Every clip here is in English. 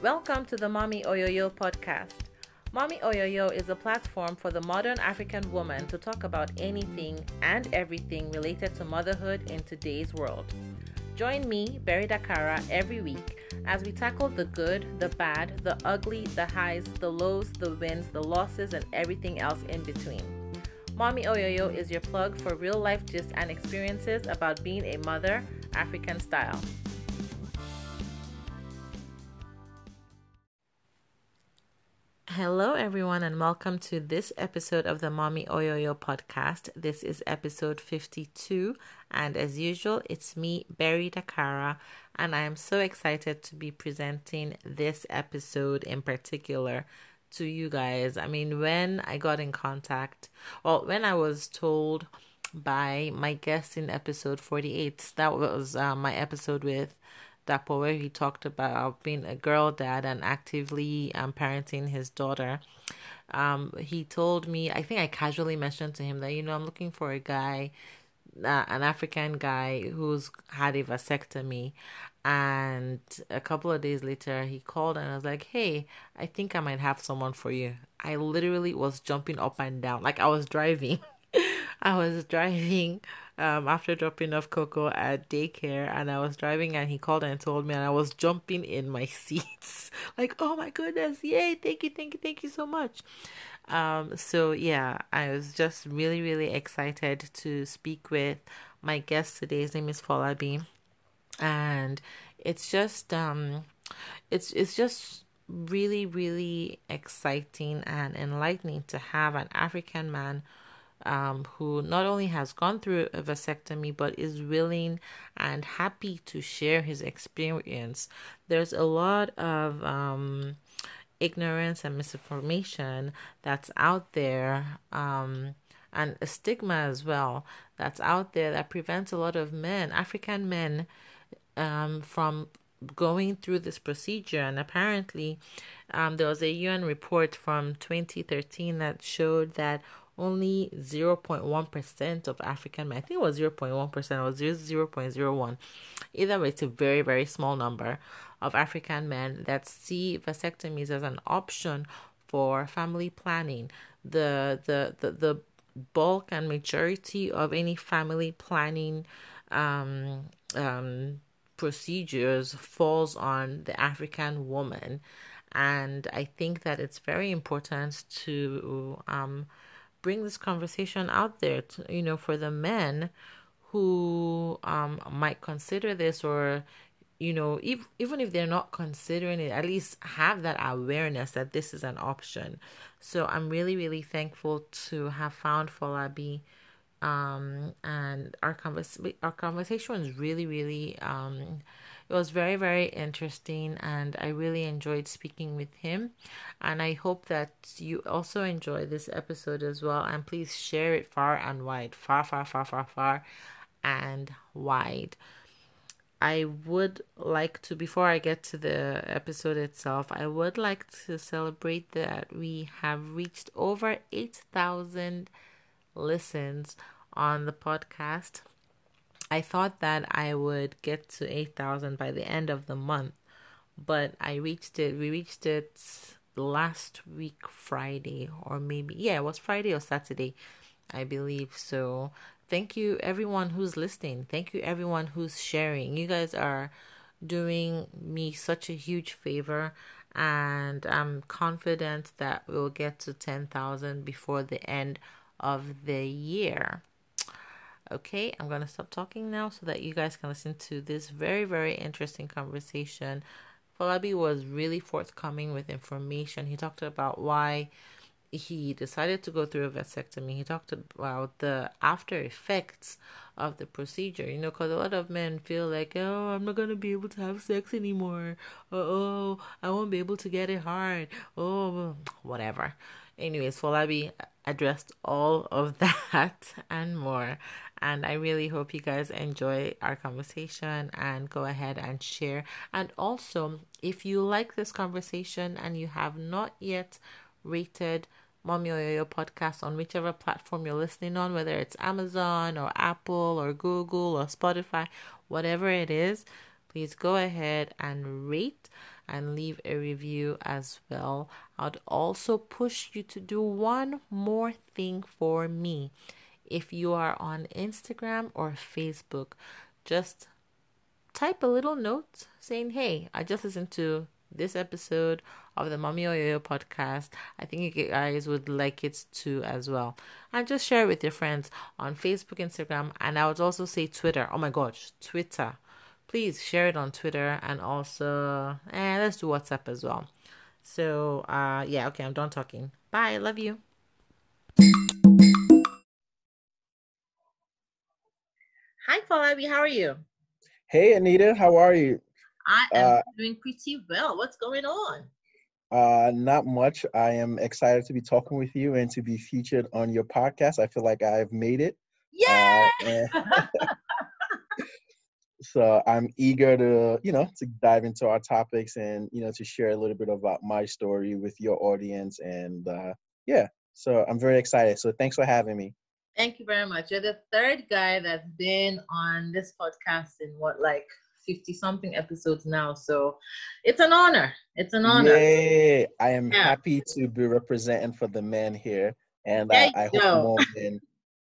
Welcome to the Mommy Oyoyo podcast. Mommy Oyoyo is a platform for the modern African woman to talk about anything and everything related to motherhood in today's world. Join me, Berry Dakara, every week as we tackle the good, the bad, the ugly, the highs, the lows, the wins, the losses, and everything else in between. Mommy Oyoyo is your plug for real life gist and experiences about being a mother, African style. Hello, everyone, and welcome to this episode of the Mommy Oyoyo podcast. This is episode 52, and as usual, it's me, Berry Dakara, and I am so excited to be presenting this episode in particular to you guys. I mean, when I got in contact, well, when I was told by my guest in episode 48, that was uh, my episode with Dapo, where he talked about being a girl dad and actively um, parenting his daughter. Um, he told me, I think I casually mentioned to him that, you know, I'm looking for a guy, uh, an African guy who's had a vasectomy. And a couple of days later, he called and I was like, hey, I think I might have someone for you. I literally was jumping up and down, like I was driving. I was driving um, after dropping off Coco at daycare, and I was driving, and he called and told me, and I was jumping in my seats, like, "Oh my goodness! Yay! Thank you, thank you, thank you so much." Um, so yeah, I was just really, really excited to speak with my guest today. His name is Folabi, and it's just um, it's it's just really, really exciting and enlightening to have an African man um, who not only has gone through a vasectomy but is willing and happy to share his experience. There's a lot of um, ignorance and misinformation that's out there, um, and a stigma as well that's out there that prevents a lot of men, African men, um, from going through this procedure. And apparently, um, there was a UN report from 2013 that showed that only 0.1% of African men, I think it was 0.1% or 0.01. Either way, it's a very, very small number of African men that see vasectomies as an option for family planning. The, the, the, the bulk and majority of any family planning um, um, procedures falls on the African woman. And I think that it's very important to um, bring this conversation out there, to, you know, for the men who um, might consider this or you know if, even if they're not considering it at least have that awareness that this is an option. So i'm really really thankful to have found folabi um, and our convers- our conversation was really really um, it was very, very interesting, and I really enjoyed speaking with him. And I hope that you also enjoy this episode as well. And please share it far and wide, far, far, far, far, far, and wide. I would like to, before I get to the episode itself, I would like to celebrate that we have reached over 8,000 listens on the podcast. I thought that I would get to 8,000 by the end of the month, but I reached it. We reached it last week, Friday, or maybe, yeah, it was Friday or Saturday, I believe. So, thank you, everyone who's listening. Thank you, everyone who's sharing. You guys are doing me such a huge favor, and I'm confident that we'll get to 10,000 before the end of the year. Okay, I'm going to stop talking now so that you guys can listen to this very, very interesting conversation. Folabi was really forthcoming with information. He talked about why he decided to go through a vasectomy. He talked about the after effects of the procedure, you know, because a lot of men feel like, oh, I'm not going to be able to have sex anymore. Oh, oh, I won't be able to get it hard. Oh, whatever. Anyways, Folabi addressed all of that and more. And I really hope you guys enjoy our conversation and go ahead and share. And also, if you like this conversation and you have not yet rated Mommy Oyoyo podcast on whichever platform you're listening on, whether it's Amazon or Apple or Google or Spotify, whatever it is, please go ahead and rate and leave a review as well. I'd also push you to do one more thing for me. If you are on Instagram or Facebook, just type a little note saying, Hey, I just listened to this episode of the Mommy Oyoyo podcast. I think you guys would like it too as well. And just share it with your friends on Facebook, Instagram, and I would also say Twitter. Oh my gosh, Twitter. Please share it on Twitter and also and eh, let's do WhatsApp as well. So uh yeah, okay, I'm done talking. Bye, love you. Hi Folabi, how are you? Hey Anita, how are you? I am uh, doing pretty well. What's going on? Uh, not much. I am excited to be talking with you and to be featured on your podcast. I feel like I've made it. Yeah. Uh, so I'm eager to, you know, to dive into our topics and, you know, to share a little bit about my story with your audience. And uh, yeah, so I'm very excited. So thanks for having me. Thank you very much. You're the third guy that's been on this podcast in what, like 50 something episodes now. So it's an honor. It's an honor. Yay. I am yeah. happy to be representing for the men here. And I, I hope more men,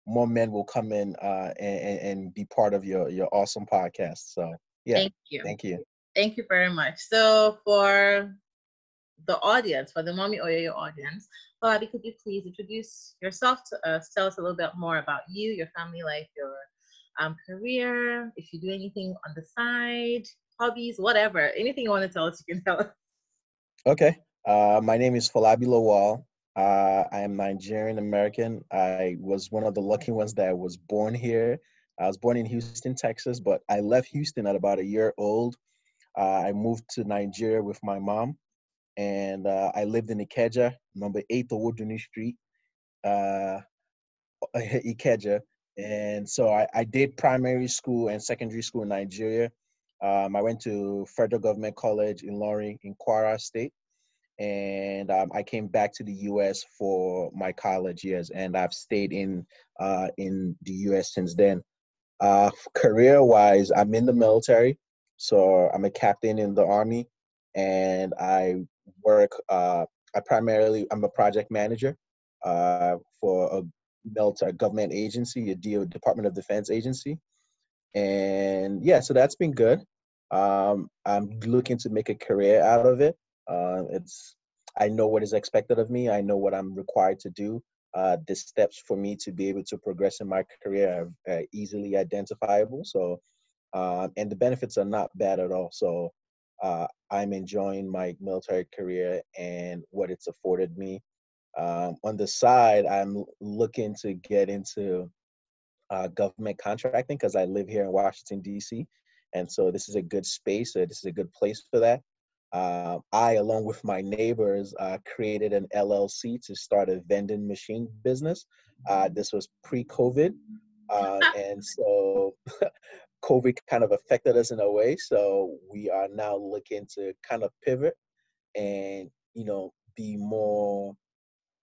more men will come in uh, and, and be part of your, your awesome podcast. So yeah. Thank you. Thank you. Thank you very much. So for the audience, for the Mommy Oyoyo audience, Bobby, could you please introduce yourself to us? Tell us a little bit more about you, your family life, your um, career, if you do anything on the side, hobbies, whatever, anything you want to tell us, you can tell us. Okay. Uh, my name is Folabi Lawal. Uh, I am Nigerian American. I was one of the lucky ones that was born here. I was born in Houston, Texas, but I left Houston at about a year old. Uh, I moved to Nigeria with my mom, and uh, I lived in Ikeja, number eight Owodunni Street, uh, Ikeja. And so I, I did primary school and secondary school in Nigeria. Um, I went to Federal Government College in Ilorin in Kwara State. And um, I came back to the U.S. for my college years, and I've stayed in uh, in the U.S. since then. Uh, career-wise, I'm in the military, so I'm a captain in the Army, and I work. Uh, I primarily I'm a project manager uh, for a military government agency, a DO, Department of Defense agency. And yeah, so that's been good. Um, I'm looking to make a career out of it. Uh, it's I know what is expected of me. I know what I'm required to do. Uh, the steps for me to be able to progress in my career are, are easily identifiable. So, uh, and the benefits are not bad at all. So, uh, I'm enjoying my military career and what it's afforded me. Um, on the side, I'm looking to get into uh, government contracting because I live here in Washington, D.C. And so this is a good space. Uh, this is a good place for that. Uh, I, along with my neighbors, uh, created an LLC to start a vending machine business. Uh, this was pre COVID. Uh, and so COVID kind of affected us in a way. So we are now looking to kind of pivot and, you know, be more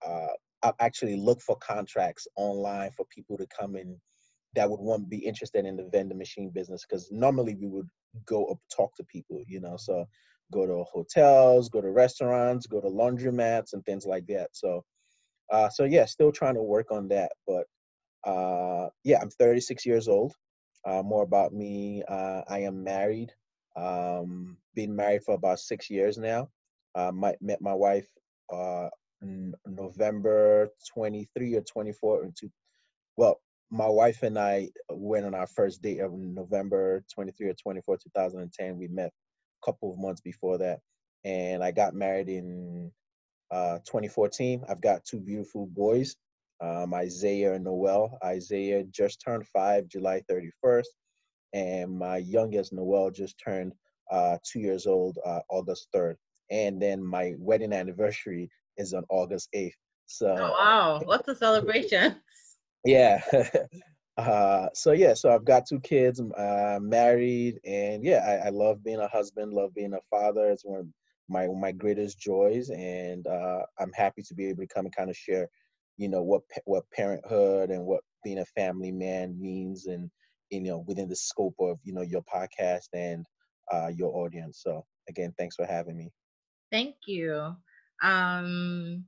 uh, actually look for contracts online for people to come in that would want to be interested in the vending machine business because normally we would go up talk to people, you know, so go to hotels, go to restaurants, go to laundromats and things like that. So, uh, so yeah, still trying to work on that, but uh, yeah, I'm 36 years old. Uh, more about me: uh, I am married. Um, been married for about six years now. Uh, my, met my wife uh, November 23 or 24 or two, well, my wife and I went on our first date of November 23 or 24, 2010. We met a couple of months before that. And I got married in uh, 2014. I've got two beautiful boys, um, Isaiah and Noel. Isaiah just turned five, July 31st. And my youngest, Noel, just turned uh, two years old, uh, August 3rd. And then my wedding anniversary is on August 8th. So oh, wow, what's the celebration? Yeah. uh, so yeah, so I've got two kids, uh, married, and yeah, I, I, love being a husband, love being a father. It's one of my my greatest joys, and uh, I'm happy to be able to come and kind of share, you know, what what parenthood and what being a family man means, and you know, within the scope of you know your podcast and uh, your audience. So again, thanks for having me. Thank you. Um,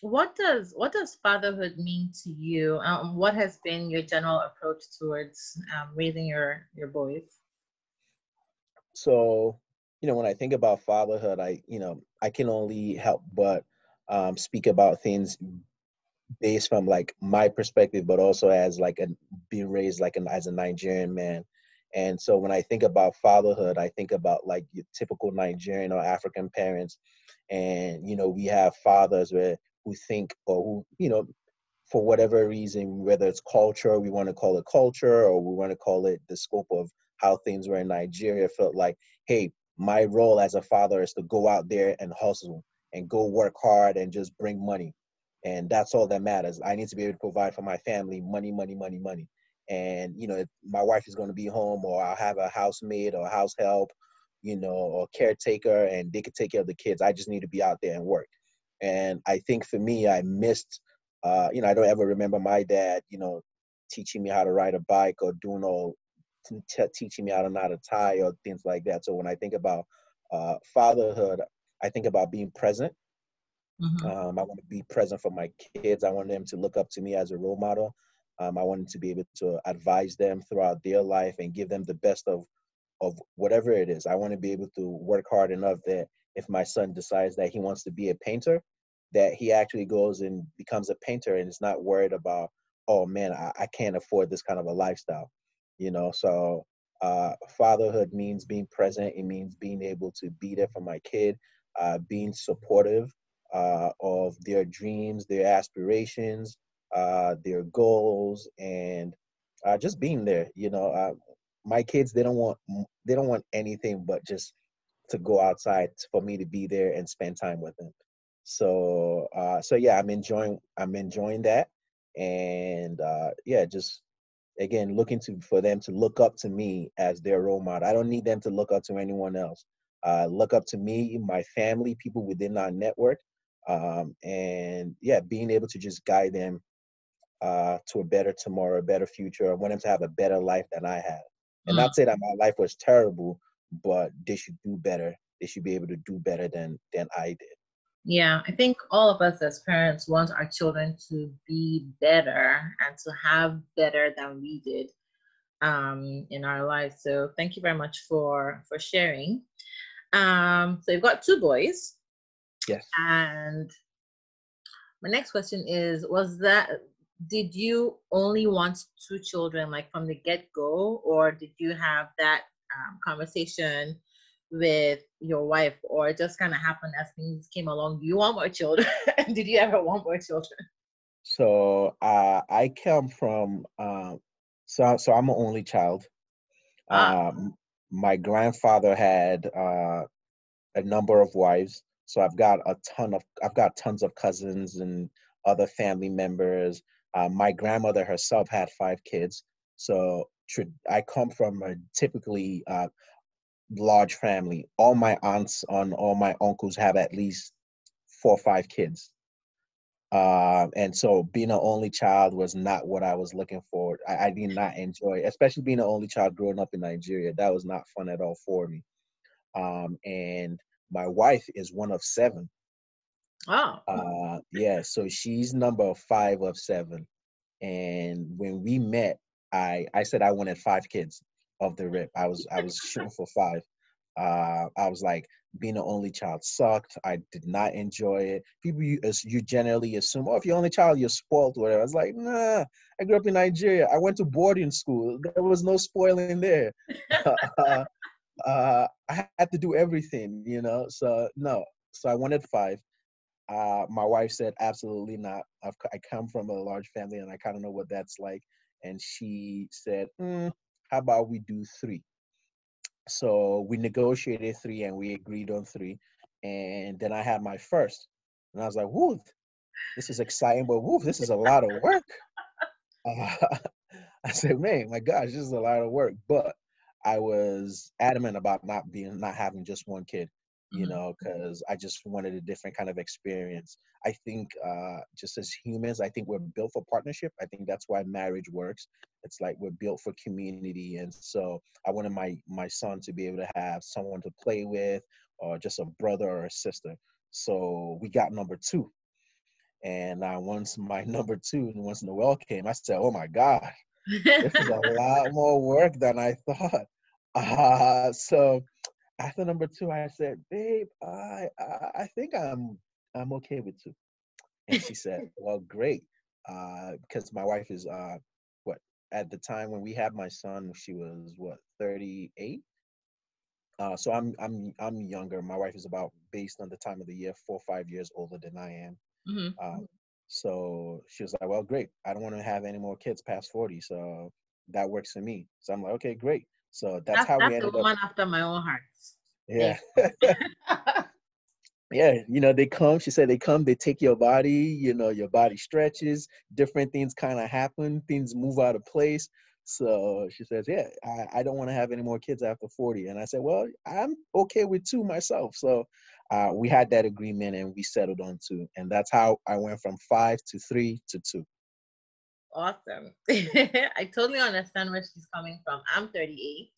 what does what does fatherhood mean to you? Um, what has been your general approach towards um, raising your your boys? So, you know, when I think about fatherhood, I you know I can only help but um, speak about things based from like my perspective, but also as like a being raised like an as a Nigerian man. And so when I think about fatherhood, I think about like your typical Nigerian or African parents. And, you know, we have fathers where who think or who you know for whatever reason whether it's culture we want to call it culture or we want to call it the scope of how things were in nigeria felt like hey my role as a father is to go out there and hustle and go work hard and just bring money and that's all that matters i need to be able to provide for my family money money money money and you know my wife is going to be home or i'll have a housemaid or house help you know or caretaker and they could take care of the kids i just need to be out there and work and I think for me, I missed, uh, you know, I don't ever remember my dad, you know, teaching me how to ride a bike or doing all, t- teaching me how to knot a tie or things like that. So when I think about uh, fatherhood, I think about being present. Mm-hmm. Um, I want to be present for my kids. I want them to look up to me as a role model. Um, I want to be able to advise them throughout their life and give them the best of of whatever it is. I want to be able to work hard enough that if my son decides that he wants to be a painter, that he actually goes and becomes a painter and is not worried about, oh man, I, I can't afford this kind of a lifestyle. You know, so uh, fatherhood means being present. It means being able to be there for my kid, uh, being supportive uh, of their dreams, their aspirations, uh, their goals, and uh, just being there. You know, uh, my kids they don't want they don't want anything but just to go outside for me to be there and spend time with them. So uh, so yeah, I'm enjoying I'm enjoying that, and uh, yeah, just again looking to for them to look up to me as their role model. I don't need them to look up to anyone else. Uh, look up to me, my family, people within our network, um, and yeah, being able to just guide them uh, to a better tomorrow, a better future. I want them to have a better life than I had, and mm. not say that my life was terrible, but they should do better. They should be able to do better than than I did. Yeah, I think all of us as parents want our children to be better and to have better than we did um, in our lives. So thank you very much for for sharing. Um, so you've got two boys. Yes. And my next question is: Was that did you only want two children, like from the get go, or did you have that um, conversation with your wife, or it just kind of happened as things came along? Do you want more children? Did you ever want more children? So uh, I come from uh, so so I'm an only child. Ah. Um, my grandfather had uh, a number of wives, so I've got a ton of I've got tons of cousins and other family members. Uh, my grandmother herself had five kids, so I come from a typically uh, large family. All my aunts and all my uncles have at least four or five kids. Uh, and so being an only child was not what I was looking for. I, I, did not enjoy, especially being an only child growing up in Nigeria. That was not fun at all for me. Um, and my wife is one of seven. Oh. Uh, yeah, so she's number five of seven. And when we met, I I said I wanted five kids of the rip. I was I was shooting for five. Uh, I was like, being an only child sucked. I did not enjoy it. People, you, you generally assume, oh, if you're only child, you're spoiled, whatever. I was like, nah. I grew up in Nigeria. I went to boarding school. There was no spoiling there. uh, uh, I had to do everything, you know. So no. So I wanted five. Uh, my wife said, absolutely not. I've, I come from a large family, and I kind of know what that's like. And she said, mm, how about we do three? So we negotiated three and we agreed on three. And then I had my first. And I was like, whoo, this is exciting, but whoo, this is a lot of work. Uh, I said, man, my gosh, this is a lot of work. But I was adamant about not being, not having just one kid. you mm-hmm. know, because I just wanted a different kind of experience. I think uh, just as humans, I think we're built for partnership. I think that's why marriage works. It's like we're built for community, and so I wanted my my son to be able to have someone to play with, or just a brother or a sister. So we got number two, and uh, once my number two, and once Noel came, I said, "Oh my God, this is a lot more work than I thought." Uh, so after number two, I said, "Babe, I I, I think I'm I'm okay with two. And she said, "Well, great, uh, because my wife is uh, what at the time when we had my son, she was what 38. Uh, so I'm I'm I'm younger. My wife is about based on the time of the year, four or five years older than I am. Mm-hmm. Uh, so she was like, "Well, great. I don't want to have any more kids past 40, so that works for me." So I'm like, "Okay, great." So that's, that's how that's we ended the up. after my own heart. Yeah. yeah, you know, they come, she said they come, they take your body, you know, your body stretches, different things kind of happen, things move out of place. So she says, Yeah, I, I don't want to have any more kids after 40. And I said, Well, I'm okay with two myself. So uh, we had that agreement and we settled on two. And that's how I went from five to three to two. Awesome. I totally understand where she's coming from. I'm 38.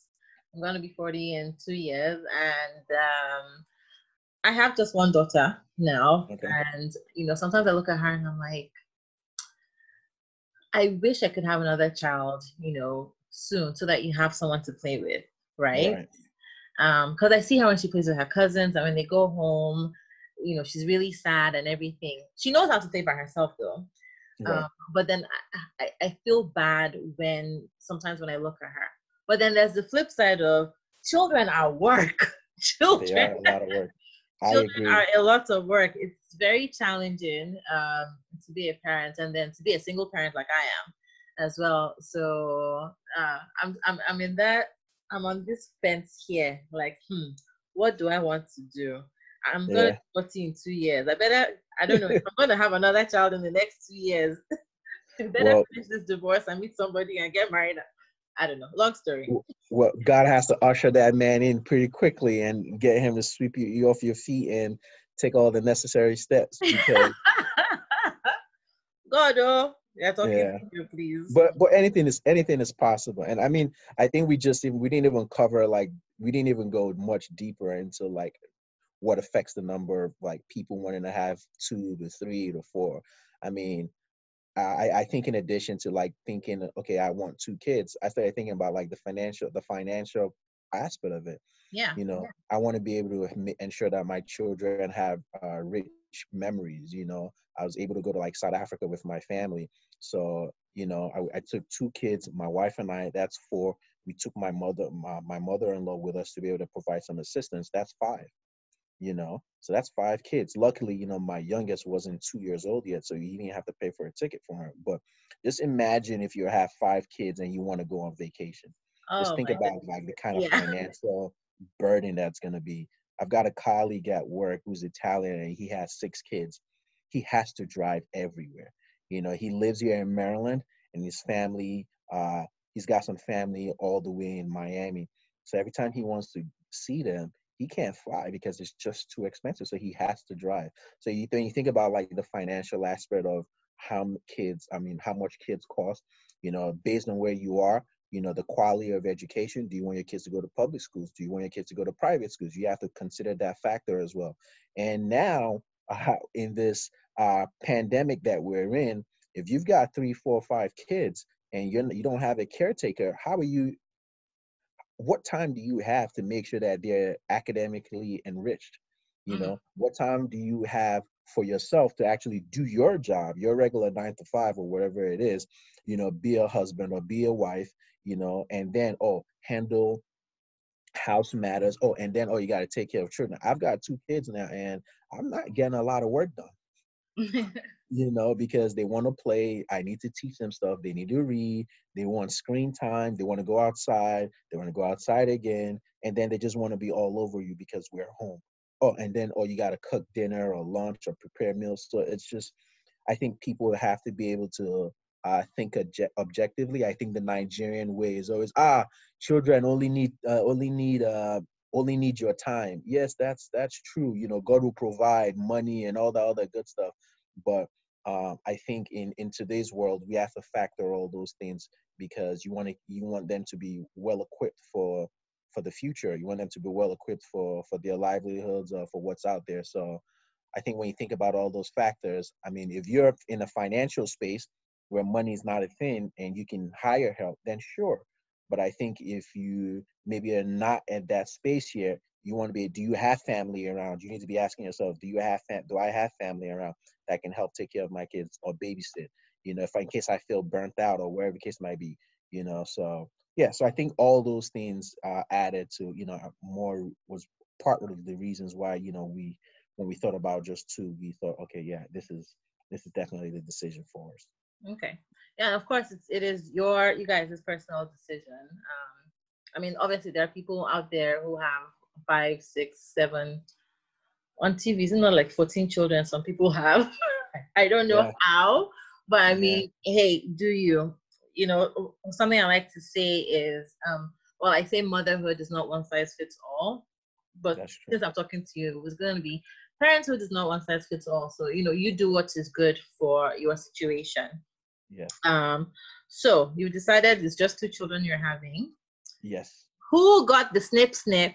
I'm going to be 40 in two years. And um, I have just one daughter now. Okay. And, you know, sometimes I look at her and I'm like, I wish I could have another child, you know, soon so that you have someone to play with, right? right. Um, because I see her when she plays with her cousins and when they go home, you know, she's really sad and everything. She knows how to play by herself though. Right. Um, but then I, I, I feel bad when sometimes when I look at her. But then there's the flip side of children are work. children they are a lot of work. children are a lot of work. It's very challenging um, to be a parent and then to be a single parent like I am as well. So uh, I'm, I'm I'm in that I'm on this fence here. Like, hmm, what do I want to do? I'm gonna yeah. 40 in two years. I better I don't know if I'm gonna have another child in the next two years. better well, finish this divorce and meet somebody and get married. I don't know. Long story. Well, God has to usher that man in pretty quickly and get him to sweep you, you off your feet and take all the necessary steps because God, oh, yeah, you, please. But but anything is anything is possible, and I mean, I think we just even we didn't even cover like we didn't even go much deeper into like what affects the number of like people wanting to have two to three to four. I mean, I, I think in addition to like thinking, okay, I want two kids, I started thinking about like the financial, the financial aspect of it. Yeah. You know, yeah. I want to be able to ensure that my children have uh, rich memories. You know, I was able to go to like South Africa with my family. So, you know, I, I took two kids, my wife and I, that's four. We took my mother, my, my mother-in-law with us to be able to provide some assistance. That's five you know so that's five kids luckily you know my youngest wasn't two years old yet so you didn't have to pay for a ticket for her but just imagine if you have five kids and you want to go on vacation oh, just think about goodness. like the kind of yeah. financial burden that's going to be i've got a colleague at work who's italian and he has six kids he has to drive everywhere you know he lives here in maryland and his family uh he's got some family all the way in miami so every time he wants to see them he can't fly because it's just too expensive. So he has to drive. So you think you think about like the financial aspect of how kids, I mean, how much kids cost, you know, based on where you are, you know, the quality of education. Do you want your kids to go to public schools? Do you want your kids to go to private schools? You have to consider that factor as well. And now, uh, in this uh, pandemic that we're in, if you've got three, four, five kids and you're you don't have a caretaker, how are you what time do you have to make sure that they're academically enriched? You mm-hmm. know, what time do you have for yourself to actually do your job, your regular nine to five or whatever it is, you know, be a husband or be a wife, you know, and then, oh, handle house matters. Oh, and then, oh, you got to take care of children. I've got two kids now and I'm not getting a lot of work done. you know, because they want to play. I need to teach them stuff. They need to read. They want screen time. They want to go outside. They want to go outside again. And then they just want to be all over you because we're home. Oh, and then, oh, you got to cook dinner or lunch or prepare meals. So it's just, I think people have to be able to uh, think obje- objectively. I think the Nigerian way is always, ah, children only need, uh, only need, uh, only need your time. Yes, that's that's true. You know, God will provide money and all that other good stuff. But um, I think in in today's world, we have to factor all those things because you want to you want them to be well equipped for for the future. You want them to be well equipped for for their livelihoods or for what's out there. So I think when you think about all those factors, I mean, if you're in a financial space where money is not a thing and you can hire help, then sure. But I think if you maybe are not at that space yet, you want to be, do you have family around? You need to be asking yourself, do you have, fam- do I have family around that can help take care of my kids or babysit? You know, if I, in case I feel burnt out or wherever the case might be, you know, so yeah, so I think all those things uh, added to, you know, more was part of the reasons why, you know, we, when we thought about just two, we thought, okay, yeah, this is, this is definitely the decision for us. Okay. Yeah, of course, it's, it is your, you guys' personal decision. Um, I mean, obviously, there are people out there who have five, six, seven on TV. It's not like 14 children. Some people have. I don't know yeah. how, but I mean, yeah. hey, do you? You know, something I like to say is, um, well, I say motherhood is not one size fits all, but since I'm talking to you, it was going to be parenthood is not one size fits all. So, you know, you do what is good for your situation. Yes. Um, so you decided it's just two children you're having. Yes. Who got the snip snip?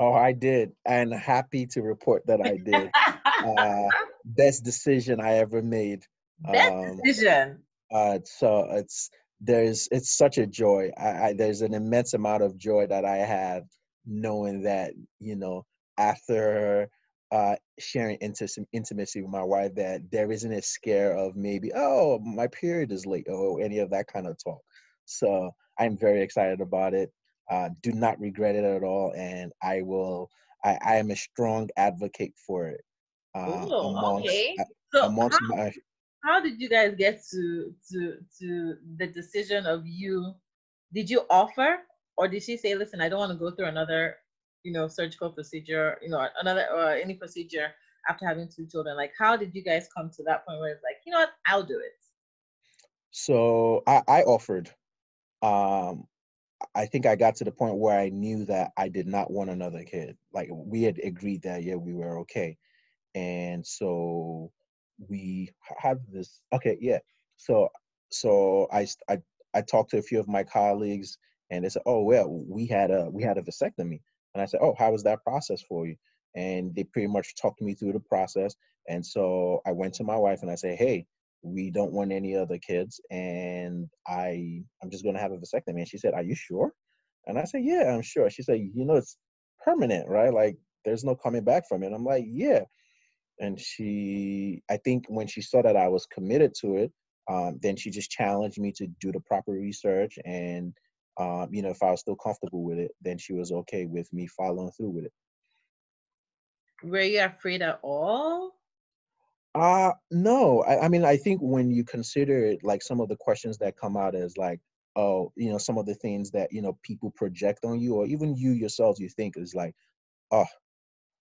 Oh, I did, and happy to report that I did. uh, best decision I ever made. Best um, decision. Uh, so it's there's it's such a joy. I, I there's an immense amount of joy that I have knowing that you know after uh, sharing inti- intimacy with my wife that there isn't a scare of maybe oh my period is late or any of that kind of talk so i'm very excited about it uh, do not regret it at all and i will i, I am a strong advocate for it uh, Ooh, amongst, okay. so amongst how, my how did you guys get to to to the decision of you did you offer or did she say listen i don't want to go through another you know, surgical procedure, you know, another or any procedure after having two children? Like, how did you guys come to that point where it's like, you know what, I'll do it? So I, I offered. Um, I think I got to the point where I knew that I did not want another kid. Like we had agreed that yeah, we were okay, and so we have this. Okay, yeah. So so I I I talked to a few of my colleagues, and they said, oh well, we had a we had a vasectomy. And I said, Oh, how was that process for you? And they pretty much talked me through the process. And so I went to my wife and I said, Hey, we don't want any other kids and I I'm just gonna have a vasectomy. And she said, Are you sure? And I said, Yeah, I'm sure. She said, You know, it's permanent, right? Like there's no coming back from it. And i'm like, Yeah. And she I think when she saw that I was committed to it, um, then she just challenged me to do the proper research and um, you know, if I was still comfortable with it, then she was okay with me following through with it. Were you afraid at all? Uh no. I, I mean, I think when you consider it, like some of the questions that come out as like, oh, you know, some of the things that you know people project on you, or even you yourselves, you think is like, oh,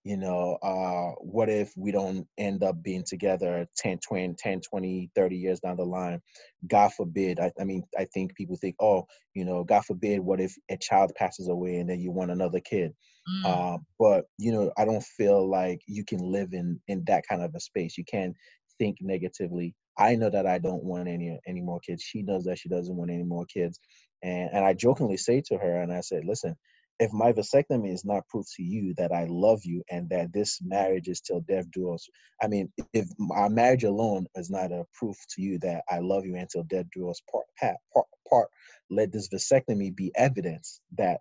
you know uh, what if we don't end up being together 10 20 10 20 30 years down the line? God forbid I, I, mean i think people think oh you know god forbid what if a child passes away and then you want another kid? Mm. uh, but you know i don't feel like you can live in in that kind of a space. You can't think negatively. I know that i don't want any any more kids. She knows that. She doesn't want any more kids. And and i jokingly say to her and i said listen if my vasectomy is not proof to you that I love you and that this marriage is till death do us, I mean, if our marriage alone is not a proof to you that I love you until death do us part, part, part, let this vasectomy be evidence that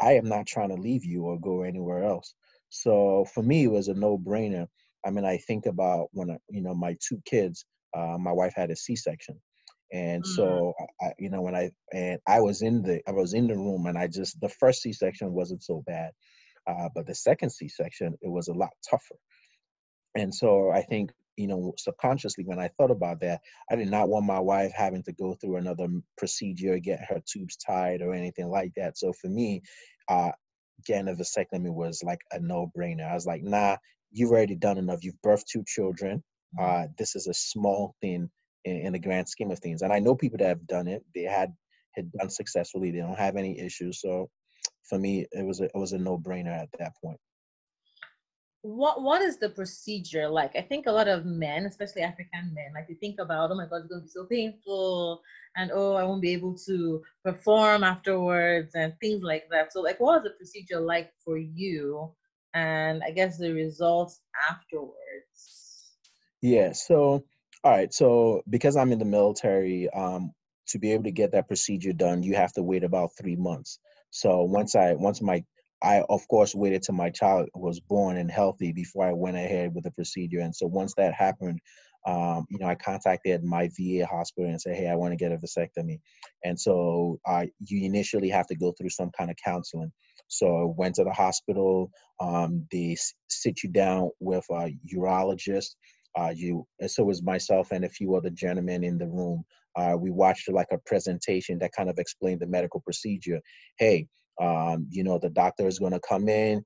I am not trying to leave you or go anywhere else. So for me, it was a no-brainer. I mean, I think about when I, you know my two kids. Uh, my wife had a C-section, and mm-hmm. so I, you know when i and i was in the i was in the room and i just the first c-section wasn't so bad uh, but the second c-section it was a lot tougher. And so i think you know subconsciously when i thought about that i did not want my wife having to go through another procedure get her tubes tied or anything like that. So for me uh getting a vasectomy was like a no-brainer. I was like nah you've already done enough. You've birthed two children. Mm-hmm. uh this is a small thing in, in the grand scheme of things. And I know people that have done it. They had had done successfully. They don't have any issues. So for me, it was a, it was a no brainer at that point what what is the procedure like? I think a lot of men, especially African men, like they think about, oh my god, it's gonna be so painful, and oh, I won't be able to perform afterwards, and things like that. So, like, what was the procedure like for you, and I guess the results afterwards? Yeah. So, all right. So, because I'm in the military, um, to be able to get that procedure done, you have to wait about three months. So once I once my I, of course, waited till my child was born and healthy before I went ahead with the procedure. And so once that happened, um, you know, I contacted my VA hospital and said, "Hey, I want to get a vasectomy." And so uh, you initially have to go through some kind of counseling. So I went to the hospital. Um, they sit you down with a urologist. Uh, you, so was myself and a few other gentlemen in the room. Uh, we watched like a presentation that kind of explained the medical procedure. Hey, um, you know, the doctor is going to come in,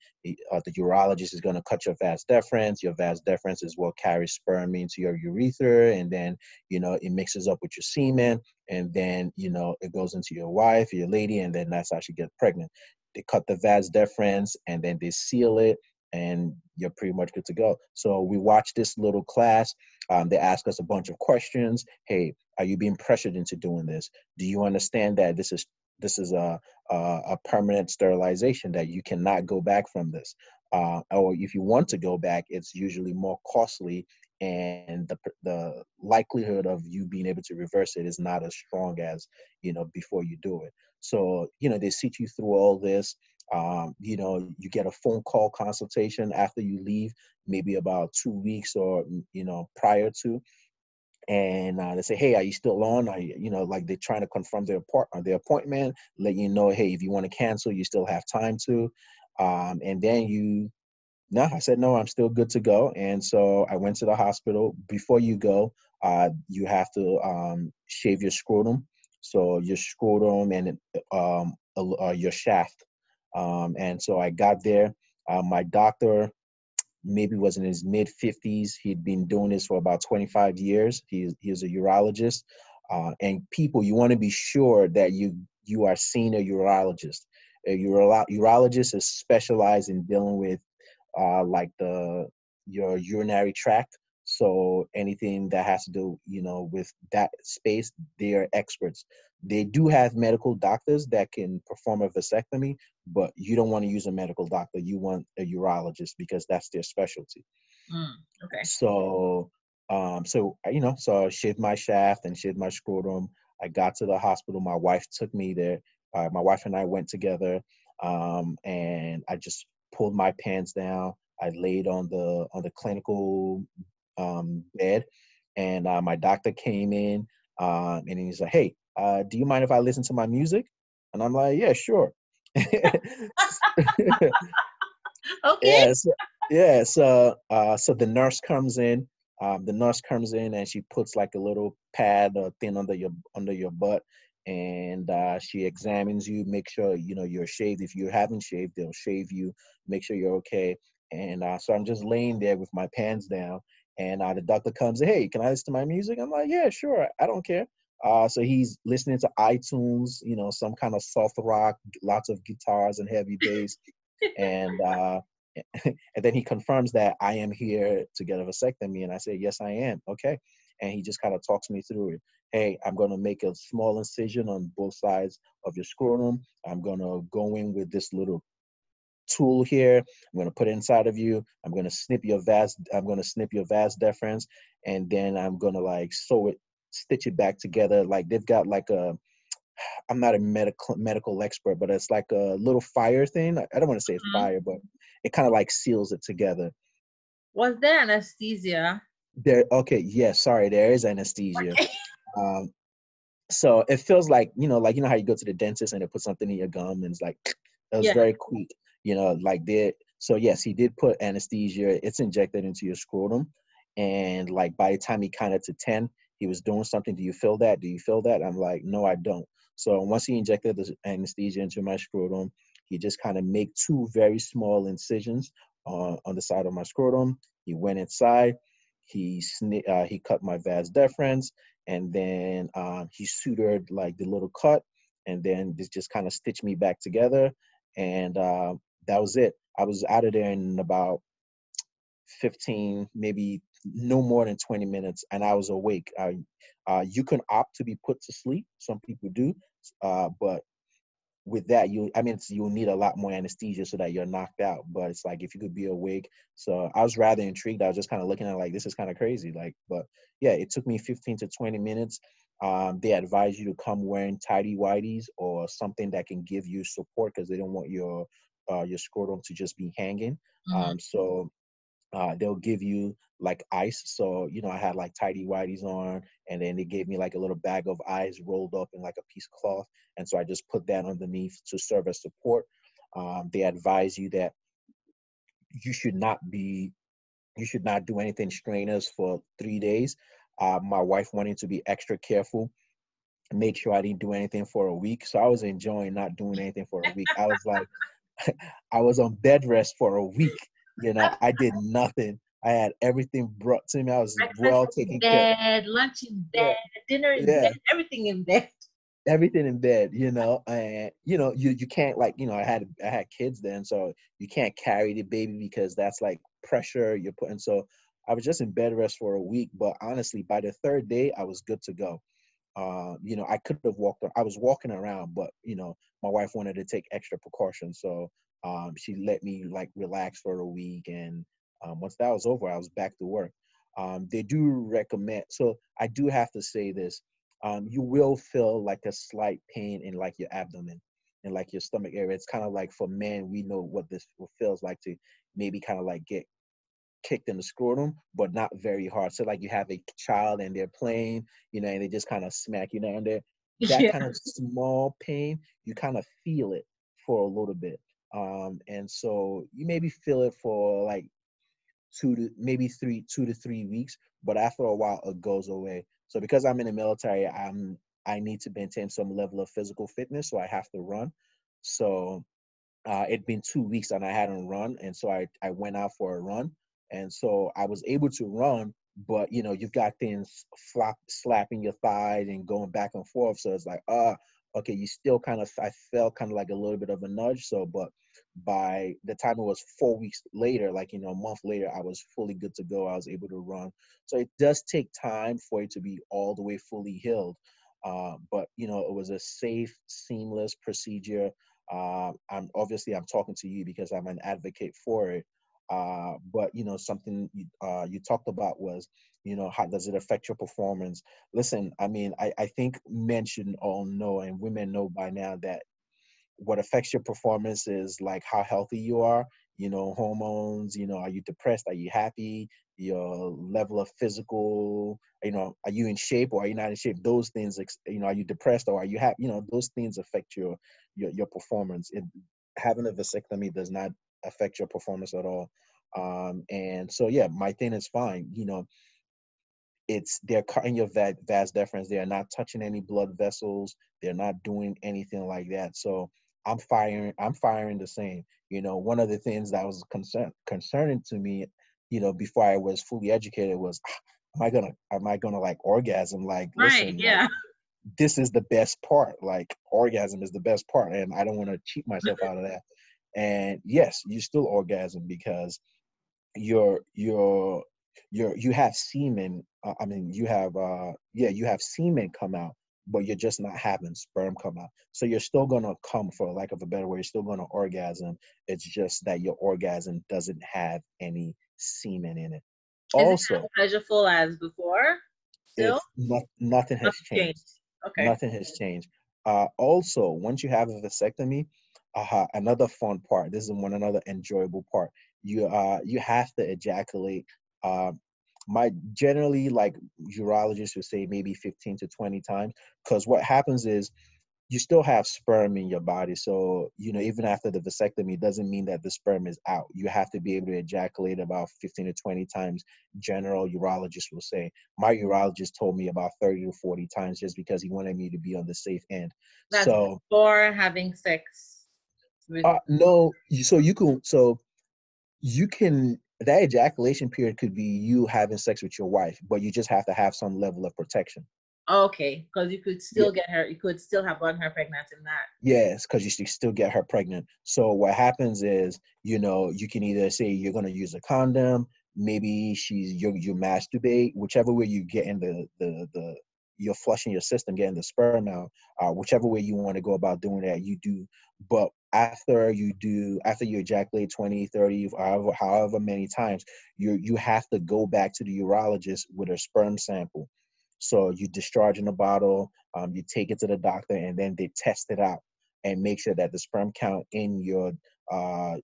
uh, the urologist is going to cut your vas deferens. Your vas deferens is what carries sperm into your urethra, and then, you know, it mixes up with your semen, and then, you know, it goes into your wife, your lady, and then that's how she gets pregnant. They cut the vas deferens, and then they seal it, and you're pretty much good to go. So we watched this little class. Um, they asked us a bunch of questions. Hey, are you being pressured into doing this? Do you understand that this is this is a, a, a permanent sterilization that you cannot go back from this. Uh, or if you want to go back, it's usually more costly, and the the likelihood of you being able to reverse it is not as strong as you know before you do it. So you know they sit you through all this. Um, you know you get a phone call consultation after you leave, maybe about two weeks or you know prior to, and uh, they say, "Hey, are you still on?" Are you, you know, like they're trying to confirm their part uh, their appointment, let you know, "Hey, if you want to cancel, you still have time to." Um, and then you, no, I said no, I'm still good to go. And so I went to the hospital. Before you go, uh, you have to um, shave your scrotum, so your scrotum and um, uh, your shaft. Um, and so I got there. Uh, my doctor maybe was in his mid 50s. He'd been doing this for about 25 years. He, he's a urologist. Uh, and people, you want to be sure that you you are seeing a urologist. A uro- urologist is specialized in dealing with uh, like the your urinary tract. So anything that has to do, you know, with that space, they are experts. They do have medical doctors that can perform a vasectomy, but you don't want to use a medical doctor. You want a urologist because that's their specialty. Mm, okay. So, um, so you know, so I shaved my shaft and shaved my scrotum. I got to the hospital. My wife took me there. Uh, my wife and I went together, um, and I just pulled my pants down. I laid on the on the clinical um, bed, and uh, my doctor came in, um, and he's like, "Hey, uh, do you mind if I listen to my music?" And I'm like, "Yeah, sure." okay. Yeah. So, yeah. So, uh, so the nurse comes in. Um, the nurse comes in and she puts like a little pad or thing under your under your butt, and uh, she examines you, make sure you know you're shaved. If you haven't shaved, they'll shave you, make sure you're okay. And uh, so I'm just laying there with my pants down, and uh, the doctor comes, hey, can I listen to my music? I'm like, yeah, sure, I don't care. Uh, so he's listening to iTunes, you know, some kind of soft rock, lots of guitars and heavy bass, and uh, and then he confirms that I am here to get a vasectomy, and I say, yes, I am. Okay, and he just kind of talks me through it. Hey, I'm gonna make a small incision on both sides of your scrotum. I'm gonna go in with this little tool here. I'm going to put it inside of you. I'm going to snip your vas. I'm going to snip your vas deferens, and then I'm going to like sew it, stitch it back together. Like they've got like a. I'm not a medical medical expert, but it's like a little fire thing. I don't want to say it's mm-hmm. fire, but it kind of like seals it together. Was there anesthesia? There. Okay. Yes. Yeah, sorry. There is anesthesia. Okay. Um, so it feels like you know, like you know how you go to the dentist and they put something in your gum and it's like it was yeah. very quick you know, like did so yes, he did put anesthesia. It's injected into your scrotum. And like by the time he counted to 10, he was doing something. Do you feel that? Do you feel that? I'm like, no, I don't. So once he injected the anesthesia into my scrotum, he just kind of made two very small incisions uh, on the side of my scrotum. He went inside. He sni- uh, he cut my vas deferens, and then um, he sutured like the little cut, and then just just kind of stitched me back together and uh, that was it. I was out of there in about 15, maybe no more than 20 minutes, and I was awake. I, uh, you can opt to be put to sleep. Some people do, uh, but with that, you I mean, you'll need a lot more anesthesia so that you're knocked out. But it's like if you could be awake. So I was rather intrigued. I was just kind of looking at like this is kind of crazy. Like, but yeah, it took me 15 to 20 minutes. Um, they advise you to come wearing tidy whities or something that can give you support because they don't want your uh, your scrotum to just be hanging. Mm-hmm. Um, so uh, they'll give you like ice. So, you know, I had like tidy whities on, and then they gave me like a little bag of ice rolled up in like a piece of cloth. And so I just put that underneath to serve as support. Um, they advise you that you should not be, you should not do anything strenuous for three days. Uh, my wife wanted to be extra careful made sure I didn't do anything for a week. So I was enjoying not doing anything for a week. I was like, I was on bed rest for a week. You know, I did nothing. I had everything brought to me. I was Breakfast well taken bed, care. Of. Lunch in bed, yeah. dinner in yeah. bed, everything in bed. Everything in bed, you know, and you know, you you can't like, you know, I had I had kids then, so you can't carry the baby because that's like pressure you're putting. So I was just in bed rest for a week, but honestly, by the third day, I was good to go. Uh, you know, I could have walked. I was walking around, but you know, my wife wanted to take extra precautions, so um, she let me like relax for a week, and um, once that was over, I was back to work. Um, they do recommend. So I do have to say this: um, you will feel like a slight pain in like your abdomen and like your stomach area. It's kind of like for men, we know what this feels like to maybe kind of like get kicked in the scrotum, but not very hard. So like you have a child and they're playing, you know, and they just kind of smack you down there. That yeah. kind of small pain, you kind of feel it for a little bit. Um, and so you maybe feel it for like two to maybe three, two to three weeks, but after a while it goes away. So because I'm in the military, I'm I need to maintain some level of physical fitness, so I have to run. So uh, it'd been two weeks and I hadn't run, and so I I went out for a run, and so I was able to run. But you know, you've got things flop slapping your thighs and going back and forth, so it's like, uh, okay, you still kind of I felt kind of like a little bit of a nudge. So, but by the time it was four weeks later, like you know, a month later, I was fully good to go. I was able to run. So it does take time for it to be all the way fully healed. Uh, but you know, it was a safe, seamless procedure. Uh, I'm obviously I'm talking to you because I'm an advocate for it. Uh, but you know, something you, uh, you talked about was, you know, how does it affect your performance? Listen, I mean, I, I think men should all know, and women know by now that what affects your performance is like how healthy you are. You know, hormones. You know, are you depressed? Are you happy? Your level of physical. You know, are you in shape or are you not in shape? Those things. You know, are you depressed or are you happy? You know, those things affect your your your performance. It, having a vasectomy does not affect your performance at all. Um, and so yeah, my thing is fine. You know, it's they're cutting your va- vas deferens. They're not touching any blood vessels. They're not doing anything like that. So I'm firing. I'm firing the same. You know, one of the things that was concern concerning to me, you know, before I was fully educated was, am I gonna am I gonna like orgasm? Like, right, listen, yeah. Like, this is the best part. Like orgasm is the best part, and I don't want to cheat myself out of that and yes you still orgasm because you're you're you're you have semen uh, i mean you have uh yeah you have semen come out but you're just not having sperm come out. So you're still gonna come for lack of a better word you're still gonna orgasm. It's just that your orgasm doesn't have any semen in it. Is also it as pleasureful as before? Still? Not, nothing has changed. changed. Okay. Nothing has changed. Uh also once you have a vasectomy uh, another fun part. This is one another enjoyable part. You uh you have to ejaculate. Uh, my generally like urologists would say maybe 15 to 20 times because what happens is you still have sperm in your body. So, you know, even after the vasectomy, doesn't mean that the sperm is out. You have to be able to ejaculate about 15 to 20 times, general urologist will say. My urologist told me about 30 to 40 times just because he wanted me to be on the safe end. That's so, before having sex. Uh, no, so you can so you can that ejaculation period could be you having sex with your wife, but you just have to have some level of protection. Okay, because you could still yeah. get her, you could still have gotten her pregnant in that. Yes, because you should still get her pregnant. So what happens is, you know, you can either say you're gonna use a condom, maybe she's you you masturbate, whichever way you get in the the the you're flushing your system, getting the sperm out, uh, whichever way you want to go about doing that, you do. But after you do, after you ejaculate 20, 30, however, however many times, you you have to go back to the urologist with a sperm sample. So you discharge in a bottle, um, you take it to the doctor, and then they test it out and make sure that the sperm count in your uh,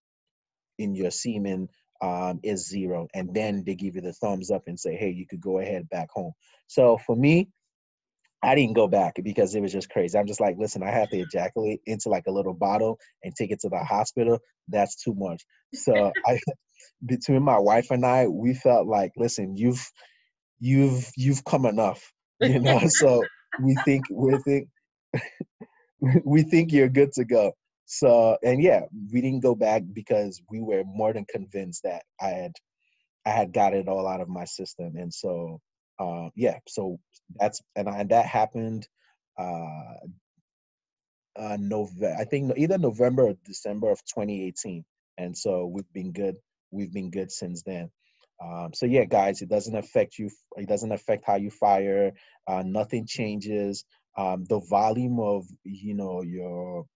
in your semen um, is zero, and then they give you the thumbs up and say, "Hey, you could go ahead back home." So for me, I didn't go back because it was just crazy. I'm just like, listen, I have to ejaculate into like a little bottle and take it to the hospital. That's too much. So I, between my wife and I, we felt like, listen, you've, you've, you've come enough, you know. so we think we think we think you're good to go. So and yeah, we didn't go back because we were more than convinced that I had, I had got it all out of my system, and so uh, yeah, so that's and, I, that happened uh, uh, November. I think either November or December of 2018, and so we've been good. We've been good since then. Um, so yeah, guys, it doesn't affect you. It doesn't affect how you fire. Uh, nothing changes. Um, the volume of you know your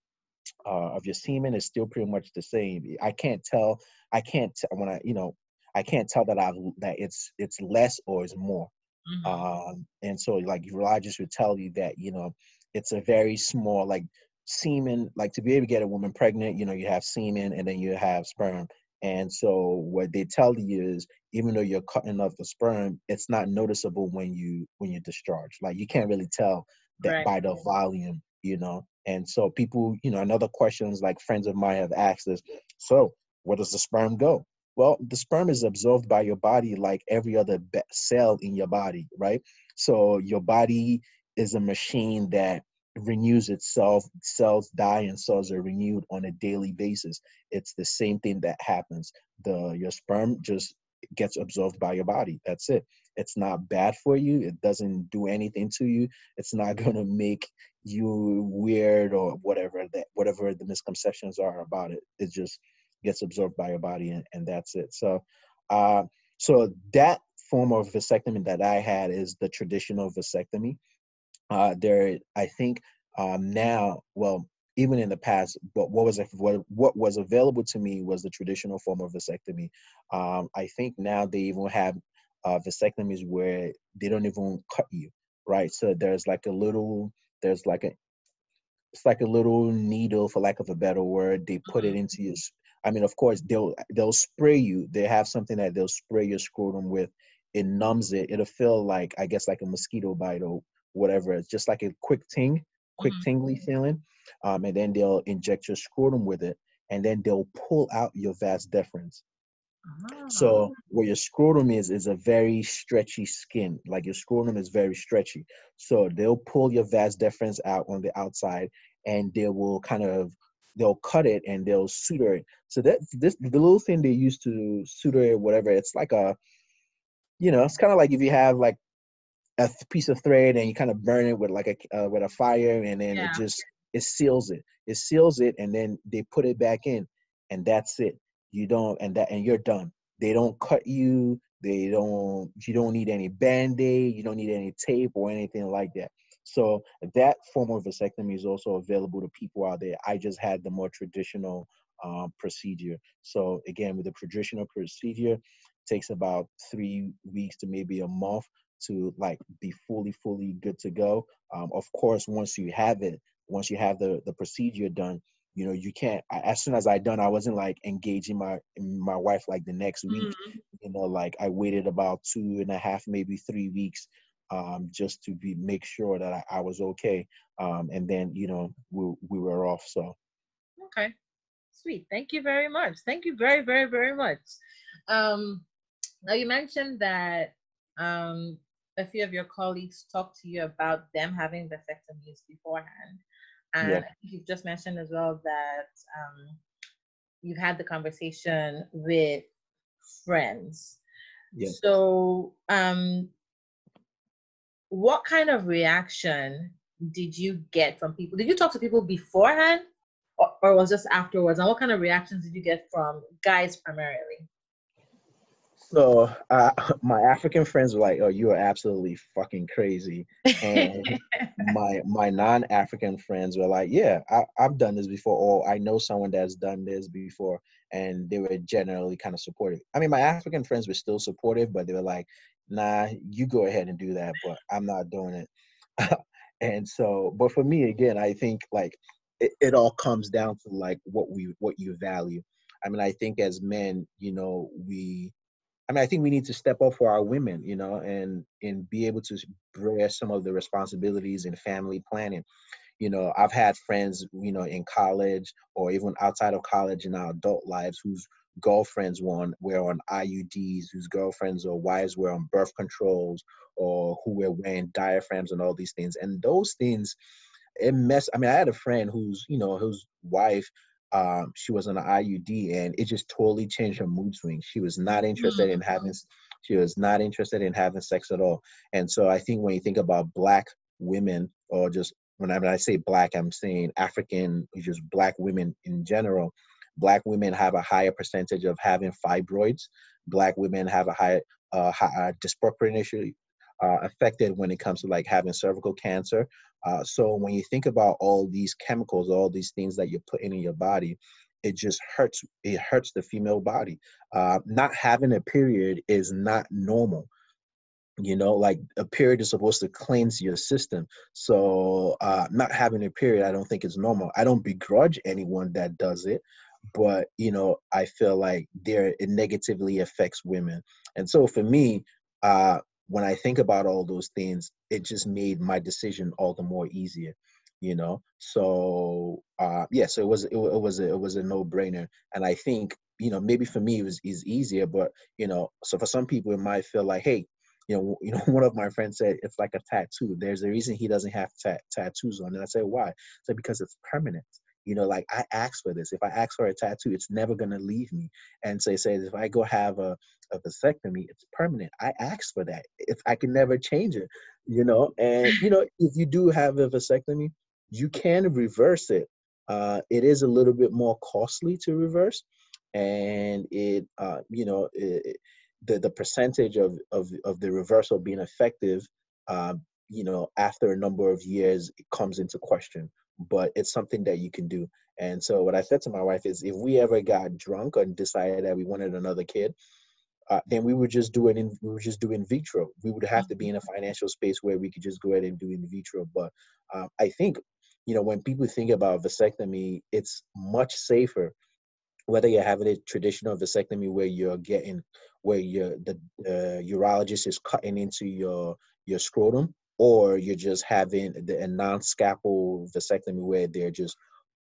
uh, of your semen is still pretty much the same. I can't tell. I can't t- when I you know I can't tell that I that it's it's less or it's more. Mm-hmm. Um, and so like urologists would tell you that, you know, it's a very small, like semen, like to be able to get a woman pregnant, you know, you have semen and then you have sperm. And so what they tell you is even though you're cutting off the sperm, it's not noticeable when you when you discharge. Like you can't really tell that right. by the volume, you know. And so people, you know, another questions like friends of mine have asked is, so where does the sperm go? Well, the sperm is absorbed by your body like every other cell in your body, right? So your body is a machine that renews itself. Cells die and cells are renewed on a daily basis. It's the same thing that happens. The your sperm just gets absorbed by your body. That's it. It's not bad for you. It doesn't do anything to you. It's not gonna make you weird or whatever that whatever the misconceptions are about it. It's just gets absorbed by your body and, and that's it. So uh, so that form of vasectomy that i had is the traditional vasectomy. Uh, there i think um, now well even in the past but what was what, what was available to me was the traditional form of vasectomy. Um, i think now they even have uh, vasectomies where they don't even cut you right? So there's like a little there's like a it's like a little needle for lack of a better word. They put it mm-hmm. into your I mean, of course, they'll they'll spray you. They have something that they'll spray your scrotum with. It numbs it. It'll feel like I guess like a mosquito bite or whatever. It's just like a quick ting, quick mm-hmm. tingly feeling. Um, and then they'll inject your scrotum with it, and then they'll pull out your vas deferens. So ah. where your scrotum is is a very stretchy skin. Like your scrotum is very stretchy. So they'll pull your vas deferens out on the outside, and they will kind of they'll cut it and they'll suture it. So that this the little thing they use to suture it, whatever. It's like a, you know, it's kind of like if you have like a piece of thread and you kind of burn it with like a uh, with a fire, and then yeah. it just it seals it. It seals it, and then they put it back in, and that's it. You don't and that and you're done. They don't cut you. They don't. You don't need any band aid. You don't need any tape or anything like that. So that form of vasectomy is also available to people out there. I just had the more traditional um, procedure. So again, with the traditional procedure, takes about three weeks to maybe a month to like be fully, fully good to go. Um, of course, once you have it, once you have the the procedure done, you know you can't. I, as soon as I done, I wasn't like engaging my my wife like the next week. Mm-hmm. You know, like I waited about two and a half, maybe three weeks um, just to be make sure that I, I was okay. Um, and then you know we we were off. So okay, sweet. Thank you very much. Thank you very very very much. Um, now you mentioned that um, a few of your colleagues talked to you about them having vasectomies beforehand, and yeah. you've just mentioned as well that um, you've had the conversation with friends. Yeah. So, um, what kind of reaction did you get from people? Did you talk to people beforehand or, or was just afterwards? And what kind of reactions did you get from guys primarily? So uh, my African friends were like, "Oh, you are absolutely fucking crazy," and my my non-African friends were like, "Yeah, I, have done this before, or I know someone that's done this before," and they were generally kind of supportive. I mean, my African friends were still supportive, but they were like, "Nah, you go ahead and do that, but I'm not doing it." and so, but for me, again, I think like it, it all comes down to like what we what you value. I mean, I think as men, you know, we I mean, I think we need to step up for our women, you know, and and be able to bear some of the responsibilities in family planning. You know, I've had friends, you know, in college or even outside of college in our adult lives whose girlfriends were on, were on IUDs, whose girlfriends or wives were on birth controls, or who were wearing diaphragms and all these things. And those things, it mess. I mean, I had a friend who's, you know, whose wife um, she was on an IUD and it just totally changed her mood swing. She was not interested in having she was not interested in having sex at all. And so I think when you think about black women or just when I, when I say black, I'm saying African, just black women in general. Black women have a higher percentage of having fibroids. Black women have a higher uh, high, uh, disproportionately uh, affected when it comes to like having cervical cancer. Uh, so when you think about all these chemicals, all these things that you're putting in your body, it just hurts. It hurts the female body. Uh, not having a period is not normal. You know, like a period is supposed to cleanse your system. So uh, not having a period, I don't think is normal. I don't begrudge anyone that does it, but you know, I feel like there it negatively affects women. And so for me, uh, when I think about all those things, it just made my decision all the more easier, you know. So uh, yeah, so it was it, it was a, it was a no brainer, and I think you know maybe for me it was is easier, but you know, so for some people it might feel like, hey, you know, you know, one of my friends said it's like a tattoo. There's a reason he doesn't have ta- tattoos on, and I said why? Said because it's permanent you know like i asked for this. If i ask for a tattoo it's never to leave me. And so it says if i go have a, a vasectomy it's permanent. I asked for that. If i can never change it you know? And you know if you do have a vasectomy you can reverse it. Uh, it is a little bit more costly to reverse. And it uh, you know it, the the percentage of, of of the reversal being effective uh, you know after a number of years it comes into question but it's something that you can do. And so what I said to my wife is, if we ever got drunk and decided that we wanted another kid, uh, then we would just do it in we would just do in vitro. We would have to be in a financial space where we could just go ahead and do in vitro. But um, I think, you know, when people think about vasectomy, it's much safer. Whether you're having a traditional vasectomy where you're getting where you're the uh, urologist is cutting into your your scrotum, or you're just having the, a non-scalpel vasectomy where they're just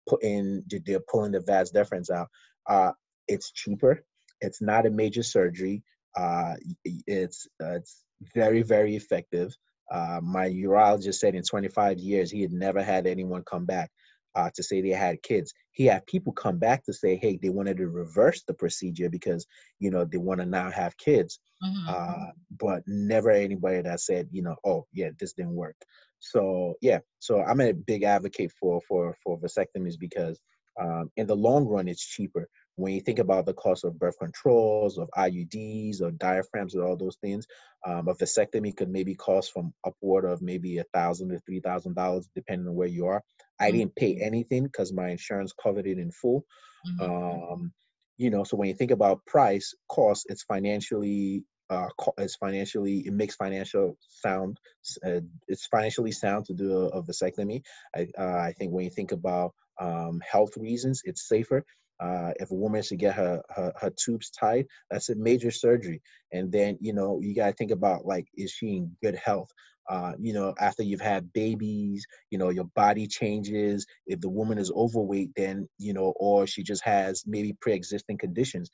putting they're pulling the vas deferens out. Uh, it's cheaper. It's not a major surgery. Uh, it's uh, it's very very effective. Uh, my urologist said in 25 years he had never had anyone come back uh, to say they had kids. He had people come back to say, hey, they wanted to reverse the procedure because you know they want to now have kids. Mm-hmm. Uh, mm-hmm. but never anybody that said, you know, oh yeah, this didn't work. So yeah, so I'm a big advocate for for for vasectomies because um, in the long run it's cheaper when you think about the cost of birth controls, of IUDs, or diaphragms, or all those things, um, a vasectomy could maybe cost from upward of maybe a thousand to three thousand dollars, depending on where you are. I mm-hmm. didn't pay anything because my insurance covered it in full. Mm-hmm. Um, you know, so when you think about price, cost, it's financially uh, it's financially it makes financial sound uh, it's financially sound to do a, a vasectomy I, uh, I think when you think about um, health reasons it's safer uh, if a woman should get her, her, her tubes tied, that's a major surgery. And then you know you got to think about like is she in good health? Uh, you know, after you've had babies, you know, your body changes. If the woman is overweight, then you know, or she just has maybe pre-existing conditions,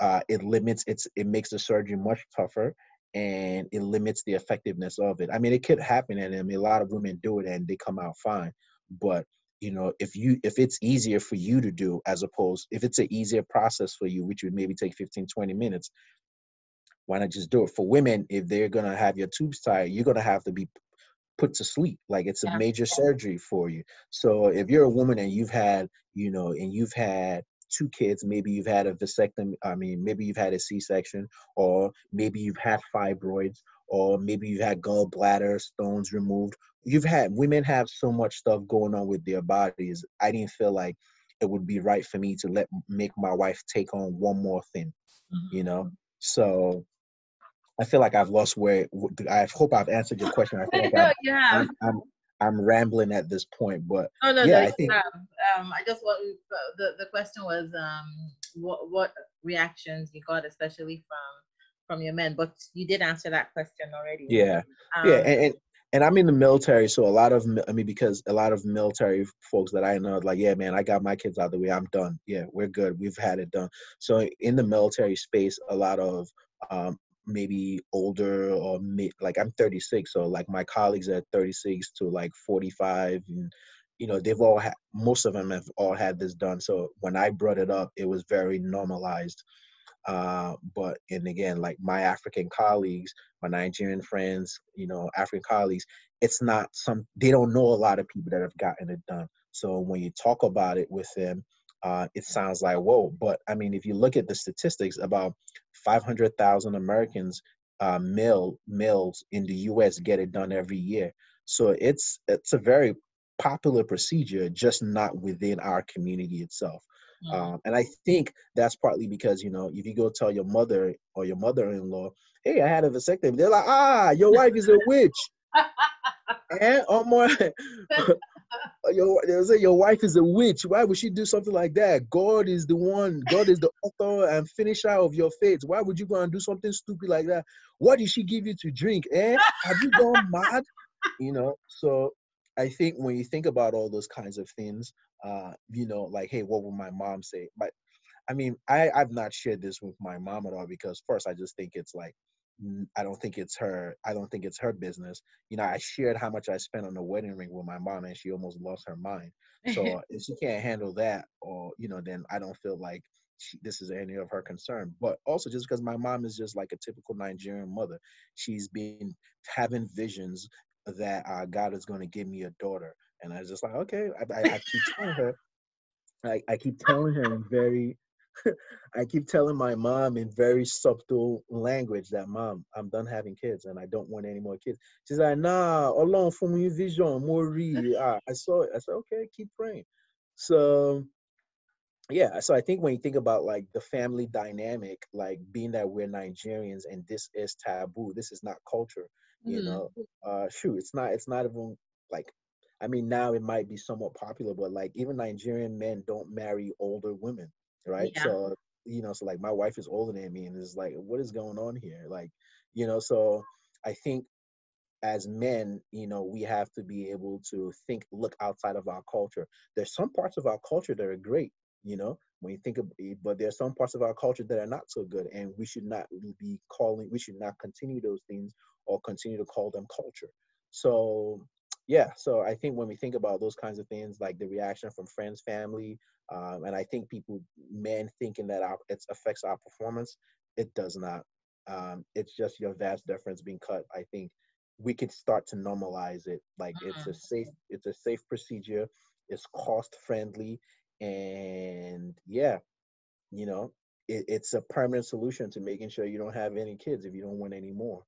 uh, it limits it's it makes the surgery much tougher and it limits the effectiveness of it. I mean, it could happen, and I mean, a lot of women do it and they come out fine, but you know if you if it's easier for you to do as opposed if it's an easier process for you which would maybe take 15 20 minutes why not just do it for women if they're going to have your tubes tied you're going to have to be put to sleep. Like it's a Yeah. major surgery for you. So if you're a woman and you've had, you know, and you've had two kids, maybe you've had a vasectomy, I mean, maybe you've had a C-section, or maybe you've had fibroids, or maybe you've had gallbladder stones removed. You've had women have so much stuff going on with their bodies. I didn't feel like it would be right for me to let make my wife take on one more thing, mm-hmm. you know. So I feel like I've lost where I hope I've answered your question. I feel like no, I'm, have. I'm, I'm I'm rambling at this point, but Oh no, yeah, I think. Um, I just want the the question was um what what reactions you got, especially from from your men, but you did answer that question already. yeah, Um, yeah, and, and and I'm in the military, so a lot of I mean because a lot of military folks that I know, like, yeah, man, I got my kids out of the way, I'm done. Yeah, we're good, we've had it done. So in the military space, a lot of um, maybe older or mid, like I'm 36, so like my colleagues are 36 to like 45, and you know they've all had most of them have all had this done. So when I brought it up, it was very normalized. Uh, but and again, like my African colleagues, my Nigerian friends, you know, African colleagues, it's not some they don't know a lot of people that have gotten it done. So when you talk about it with them, uh, it sounds like whoa. But I mean, if you look at the statistics, about 500,000 Americans, uh, male males in the U.S. get it done every year. So it's it's a very popular procedure, just not within our community itself. mm, Um, and I think that's partly because, you know, if you go tell your mother or your mother in law, hey, I had a vasectomy, they're like, ah, your wife is a witch. and or more, your, they'll say your wife is a witch. Why would she do something like that? God is the one, God is the author and finisher of your faith. Why would you go and do something stupid like that? What did she give you to drink? Eh? Have you gone mad? You know, so I think when you think about all those kinds of things, uh, you know, like, hey, what would my mom say? But I mean, I, I've not shared this with my mom at all because first I just think it's like I don't think it's her I don't think it's her business. You know, I shared how much I spent on the wedding ring with my mom and she almost lost her mind. So if she can't handle that or you know, then I don't feel like she, this is any of her concern. But also just because my mom is just like a typical Nigerian mother, she's been having visions that uh, God is going to give me a daughter, and I was just like, okay. I, I, I keep telling her, I, I keep telling her in very, I keep telling my mom in very subtle language that mom, I'm done having kids and I don't want any more kids. She's like, nah, alone for me vision, more read. Ah, I saw it. I said, okay, keep praying. So yeah, so I think when you think about like the family dynamic, like being that we're Nigerians and this is taboo, this is not culture, you Mhm. know. Uh shoot, it's not it's not even like I mean now it might be somewhat popular, but like even Nigerian men don't marry older women, right? Yeah. So you know, so like my wife is older than me and it's like what is going on here? Like, you know, so I think as men, you know, we have to be able to think, look outside of our culture. There's some parts of our culture that are great, you know, when you think of it, eh, but there's some parts of our culture that are not so good, and we should not be calling, we should not continue those things or continue to call them culture. So, yeah, so I think when we think about those kinds of things, like the reaction from friends, family, um, and I think people, men thinking that our, it affects our performance, it does not. Um, it's just your vas deferens being cut. I think we could start to normalize it like it's a safe it's a safe procedure it's cost friendly and yeah you know it, it's a permanent solution to making sure you don't have any kids if you don't want any more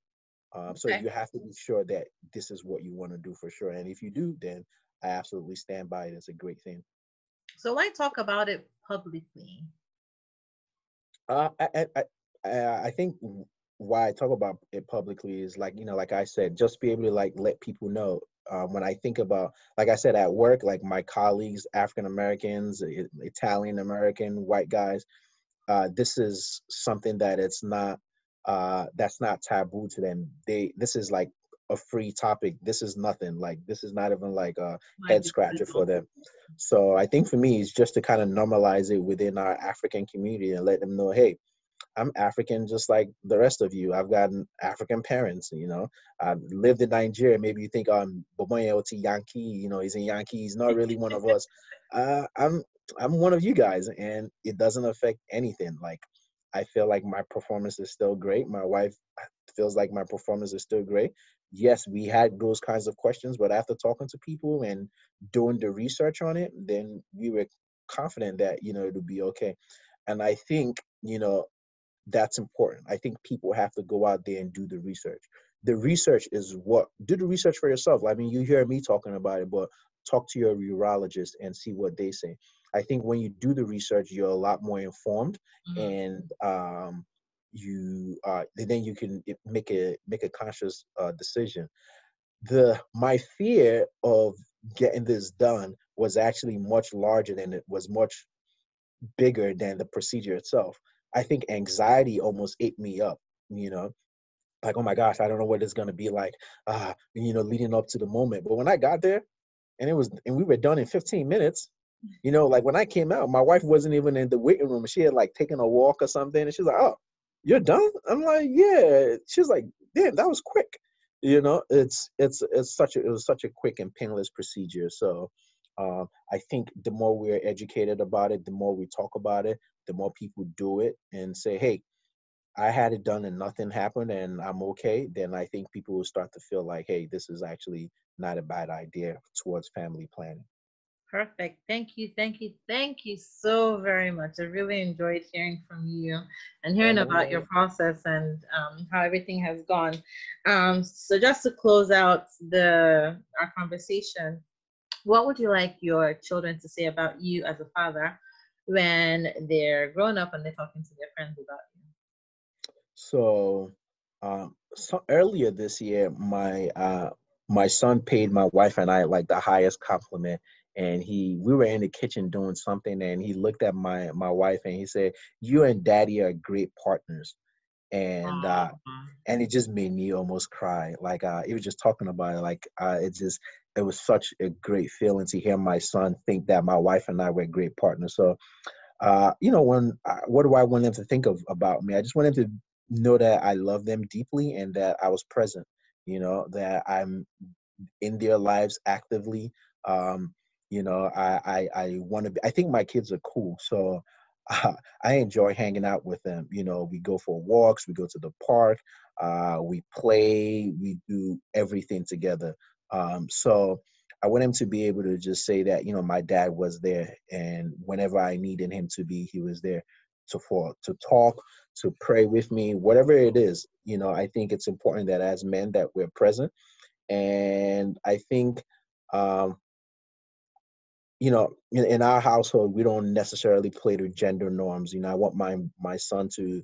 um, so Okay. you have to be sure that this is what you want to do for sure and if you do then i absolutely stand by it it's a great thing So why talk about it publicly? Uh, I, I, I, I think why I talk about it publicly is like you know, like I said, just be able to like let people know. Um, when I think about, like I said, at work, like my colleagues, African Americans, Italian American, white guys, uh, this is something that it's not, uh, that's not taboo to them. They, this is like a free topic. This is nothing. Like this is not even like a head scratcher for them. So I think for me, it's just to kind of normalize it within our African community and let them know, hey, I'm African just like the rest of you. I've got African parents, you know. I've lived in Nigeria. Maybe you think um Boboye Oti Yankee, you know, he's a Yankee. He's not really one of us. Uh, I'm I'm one of you guys, and it doesn't affect anything. Like I feel like my performance is still great. My wife uh, feels like my performance is still great. Yes, we had those kinds of questions, but after talking to people and doing the research on it, then we were confident that you know it'll be okay. And I think you know that's important. I think people have to go out there and do the research. The research is what do the research for yourself. I mean, you hear me talking about it, but talk to your urologist and see what they say. I think when you do the research, you're a lot more informed, mm-hmm. and um, you uh, then you can make a make a conscious uh, decision. The my fear of getting this done was actually much larger than it was much bigger than the procedure itself. I think anxiety almost ate me up, you know, like, oh my gosh, I don't know what it's going to be like, uh, you know, leading up to the moment. But when I got there and it was, and we were done in 15 minutes, you know, like when I came out, my wife wasn't even in the waiting room. She had like taken a walk or something. And she's like, oh, you're done? I'm like, yeah. She's like, damn, that was quick. You know, it's, it's, it's such a, it was such a quick and painless procedure. So, um, I think the more we're educated about it, the more we talk about it, the more people do it and say, hey, I had it done and nothing happened and I'm okay, then I think people will start to feel like, hey, this is actually not a bad idea towards family planning. Perfect. Thank you. Thank you. Thank you so very much. I really enjoyed hearing from you and hearing about your process and um, how everything has gone. Um, so just to close out the our conversation, what would you like your children to say about you as a father when they're grown up and they're talking to their friends about you? So, um, so earlier this year, my uh, my son paid my wife and I like the highest compliment. And he, we were in the kitchen doing something, and he looked at my my wife and he said, "You and Daddy are great partners." and uh, and it just made me almost cry. Like uh, he was just talking about it. Like uh, it just it was such a great feeling to hear my son think that my wife and I were great partners. So, uh, you know, when uh, what do I want them to think of about me? I just want them to know that I love them deeply and that I was present. You know, that I'm in their lives actively. Um, you know, I I, I want to. Be, I think my kids are cool, so. Uh, I enjoy hanging out with them. You know, we go for walks, we go to the park, uh, we play, we do everything together. Um, so I want him to be able to just say that, you know, my dad was there and whenever I needed him to be, he was there to for to talk, to pray with me, whatever it is. You know, I think it's important that as men that we're present. And I think um, you know, in, in, our household, we don't necessarily play to gender norms. You know, I want my my son to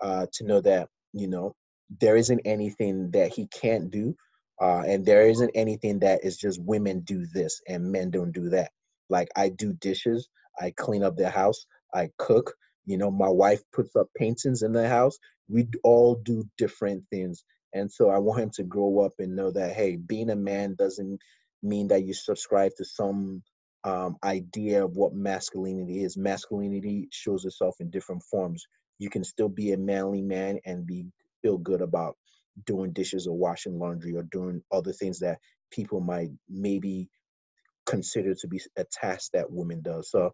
uh, to know that you know there isn't anything that he can't do uh, and there isn't anything that is just women do this and men don't do that. Like I do dishes, I clean up the house, I cook. You know, my wife puts up paintings in the house. We all do different things. And so I want him to grow up and know that, hey, being a man doesn't mean that you subscribe to some um, idea of what masculinity is. Masculinity shows itself in different forms. You can still be a manly man and be feel good about doing dishes or washing laundry or doing other things that people might maybe consider to be a task that women does. So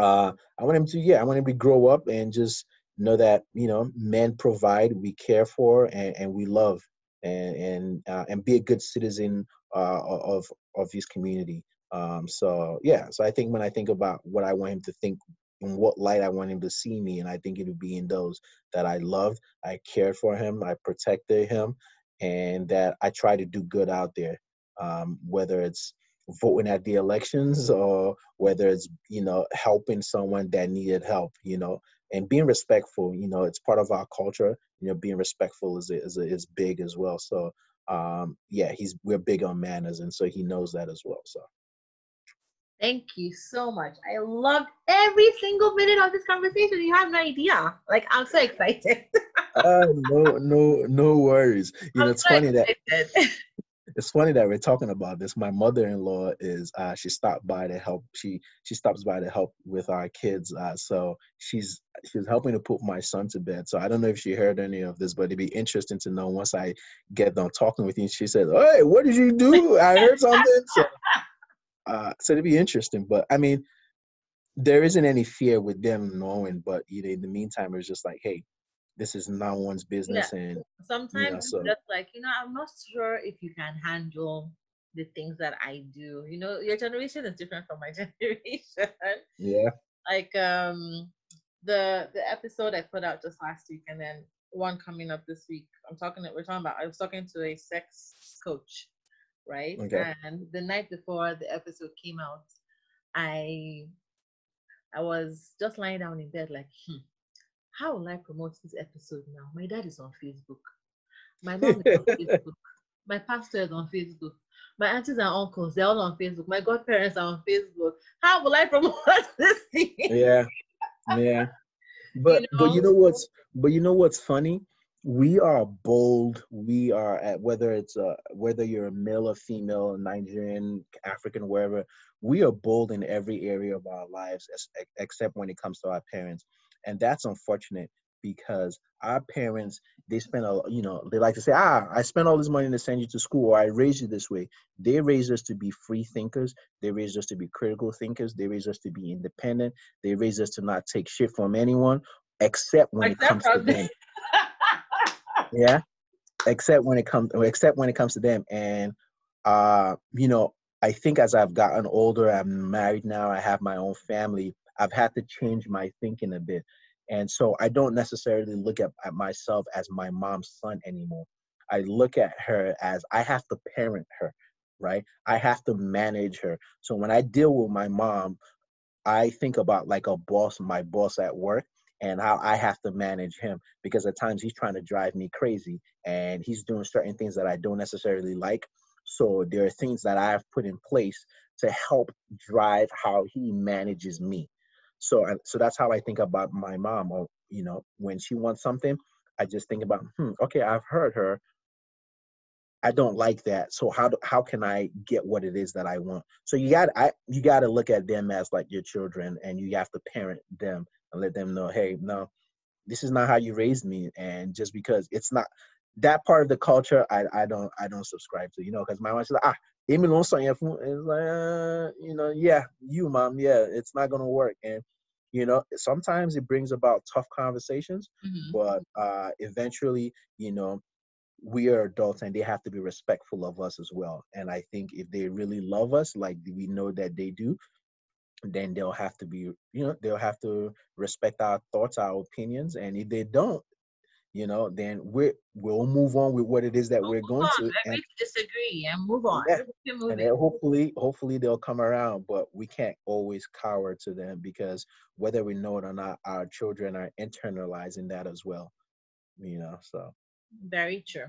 uh, I want him to, yeah, I want him to grow up and just know that you know men provide, we care for, and, and we love, and and uh, and be a good citizen uh, of of his community. Um, so yeah, so I think when I think about what I want him to think in what light I want him to see me. And I think it would be in those that I loved, I cared for him, I protected him, and that I try to do good out there, um, whether it's voting at the elections or whether it's you know helping someone that needed help you know and being respectful you know it's part of our culture you know being respectful is is, is big as well so um yeah he's we're big on manners and so he knows that as well so Thank you so much. I loved every single minute of this conversation. You have no idea. Like I'm so excited. uh, no, no, no worries. You I'm know, it's so funny excited. that it's funny that we're talking about this. My mother-in-law is uh, she stopped by to help. She she stops by to help with our kids. Uh, so she's she's helping to put my son to bed. So I don't know if she heard any of this, but it'd be interesting to know once I get done talking with you. She said, "Hey, what did you do? I heard something." So uh, so it'd be interesting. But I mean, there isn't any fear with them knowing. But you know, in the meantime, it's just like, hey, this is no one's business. Yeah. And sometimes it's so. just like, you know, I'm not sure if you can handle the things that I do. You know, your generation is different from my generation. Yeah. Like um the the episode I put out just last week and then one coming up this week. I'm talking we're talking about I was talking to a sex coach, right? Okay. And the night before the episode came out, I I was just lying down in bed like, hmm, how will I promote this episode now? My dad is on Facebook. My mom is on Facebook. My pastor is on Facebook. My aunties and uncles, they're all on Facebook. My godparents are on Facebook. How will I promote this thing? Yeah. Yeah. But you know? but you know what's but you know what's funny? We are bold. We are at whether it's a whether you're a male or female, Nigerian, African, wherever. We are bold in every area of our lives, except when it comes to our parents, and that's unfortunate because our parents they spend a you know they like to say ah i spent all this money to send you to school or i raised you this way they raised us to be free thinkers they raised us to be critical thinkers they raised us to be independent they raised us to not take shit from anyone except when it comes to them yeah except when it comes except when it comes to them and uh you know i think as i've gotten older i'm married now i have my own family i've had to change my thinking a bit and so I don't necessarily look at, at myself as my mom's son anymore. I look at her as I have to parent her, right? I have to manage her. So when I deal with my mom, I think about like a boss, my boss at work, and how I have to manage him because at times he's trying to drive me crazy and he's doing certain things that I don't necessarily like. So there are things that I have put in place to help drive how he manages me. So so that's how i think about my mom or you know when she wants something i just think about hmm okay i've heard her. I don't like that. So how do, how can i get what it is that i want? So you got i you got to look at them as like your children and you have to parent them and let them know hey no this is not how you raised me and just because it's not that part of the culture i i don't i don't subscribe to you know because my mom like, ah Amy It's like, uh, you know, yeah, you mom, yeah, it's not gonna work. And you know, sometimes it brings about tough conversations, mm-hmm. but uh, eventually, you know, we are adults and they have to be respectful of us as well. And I think if they really love us, like we know that they do, then they'll have to be, you know, they'll have to respect our thoughts, our opinions. And if they don't, you know, then we we'll move on with what it is that we'll we're going on. to. and, to disagree and move on. Yeah, and hopefully, hopefully they'll come around, but we can't always cower to them because whether we know it or not, our children are internalizing that as well. You know, so very true.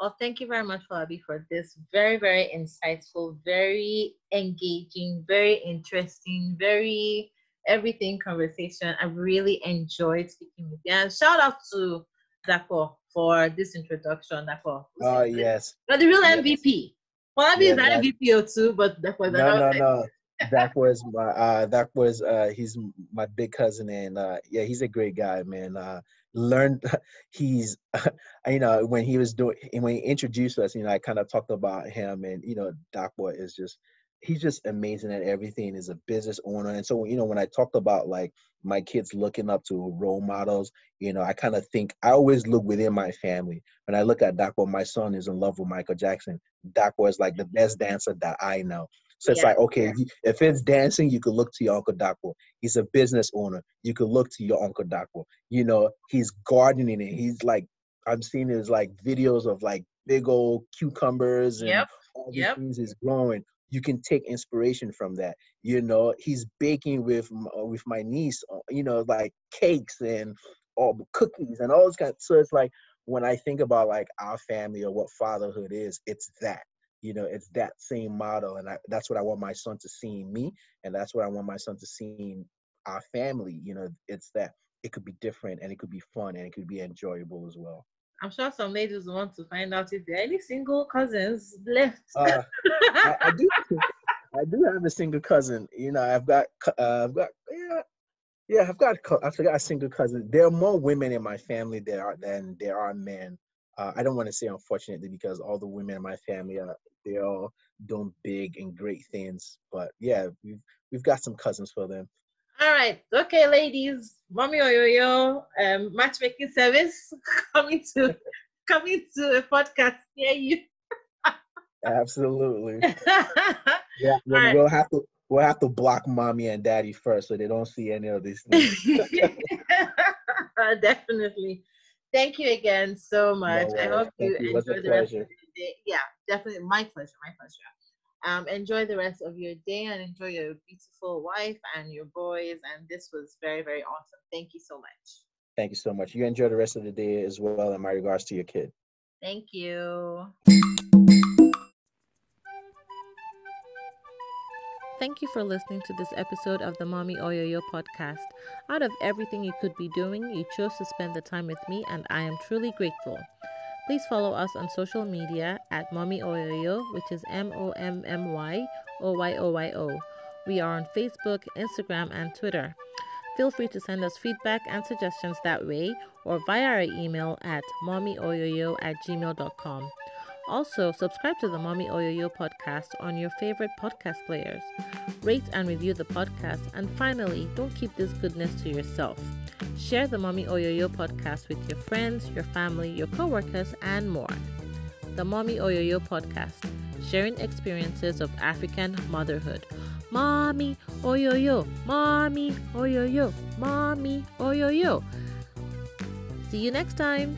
Well, thank you very much, Folabi, for this very, very insightful, very engaging, very interesting, very everything conversation. I really enjoyed speaking with you. And shout out to Dapo for this introduction. Dapo. Oh yes. You're the real MVP. Well, yes, is an MVP too, but Dapo is no, no, no. that was my uh that was uh he's my big cousin and uh yeah he's a great guy man uh learned he's you know when he was doing when he introduced us you know i kind of talked about him and you know Dapo is just he's just amazing at everything. He's a business owner, and so you know when I talked about like my kids looking up to role models, you know I kind of think I always look within my family. When I look at Doc, boy my son is in love with Michael Jackson. Dapo is like the best dancer that I know. So it's yeah. like, okay, if it's dancing, you could look to your Uncle Dapo. He's a business owner. You could look to your Uncle Dapo. You know, he's gardening and he's like, I'm seeing his like videos of like big old cucumbers and yep. all these yep. things is growing you can take inspiration from that you know he's baking with uh, with my niece uh, you know like cakes and all cookies and all this kind of, so it's like when i think about like our family or what fatherhood is it's that you know it's that same model and I, that's what i want my son to see in me and that's what i want my son to see in our family you know it's that it could be different and it could be fun and it could be enjoyable as well I'm sure some ladies want to find out if there are any single cousins left. Uh, I, I, do. I do have a single cousin. You know, I've got. Uh, I've got. Yeah. Yeah, I've got. I've got a single cousin. There are more women in my family there are than there are men. Uh, I don't want to say unfortunately because all the women in my family are they're all doing big and great things. But yeah, we've we've got some cousins for them. All right. Okay, ladies. Mommy Oyoyo um, matchmaking service coming to coming to a podcast near you. Absolutely. yeah, we'll, right. we'll have to we'll have to block mommy and daddy first so they don't see any of these things. definitely. Thank you again so much. No I hope you, you. enjoy the rest of your day. Yeah, definitely. My pleasure. My pleasure. Um, enjoy the rest of your day and enjoy your beautiful wife and your boys. And this was very, very awesome. Thank you so much. Thank you so much. You enjoy the rest of the day as well. And my regards to your kid. Thank you. Thank you for listening to this episode of the Mommy Oyoyo podcast. Out of everything you could be doing, you chose to spend the time with me, and I am truly grateful. Please follow us on social media at Mommy Oyoyo, which is M O M M Y O Y O Y O. We are on Facebook, Instagram, and Twitter. Feel free to send us feedback and suggestions that way or via our email at mommyoyoyo at gmail.com. Also, subscribe to the Mommy Oyoyo podcast on your favorite podcast players. Rate and review the podcast. And finally, don't keep this goodness to yourself. Share the Mommy Oyoyo podcast with your friends, your family, your coworkers, and more. The Mommy Oyoyo podcast, sharing experiences of African motherhood. Mommy Oyoyo, Mommy Oyoyo, Mommy Oyoyo. See you next time.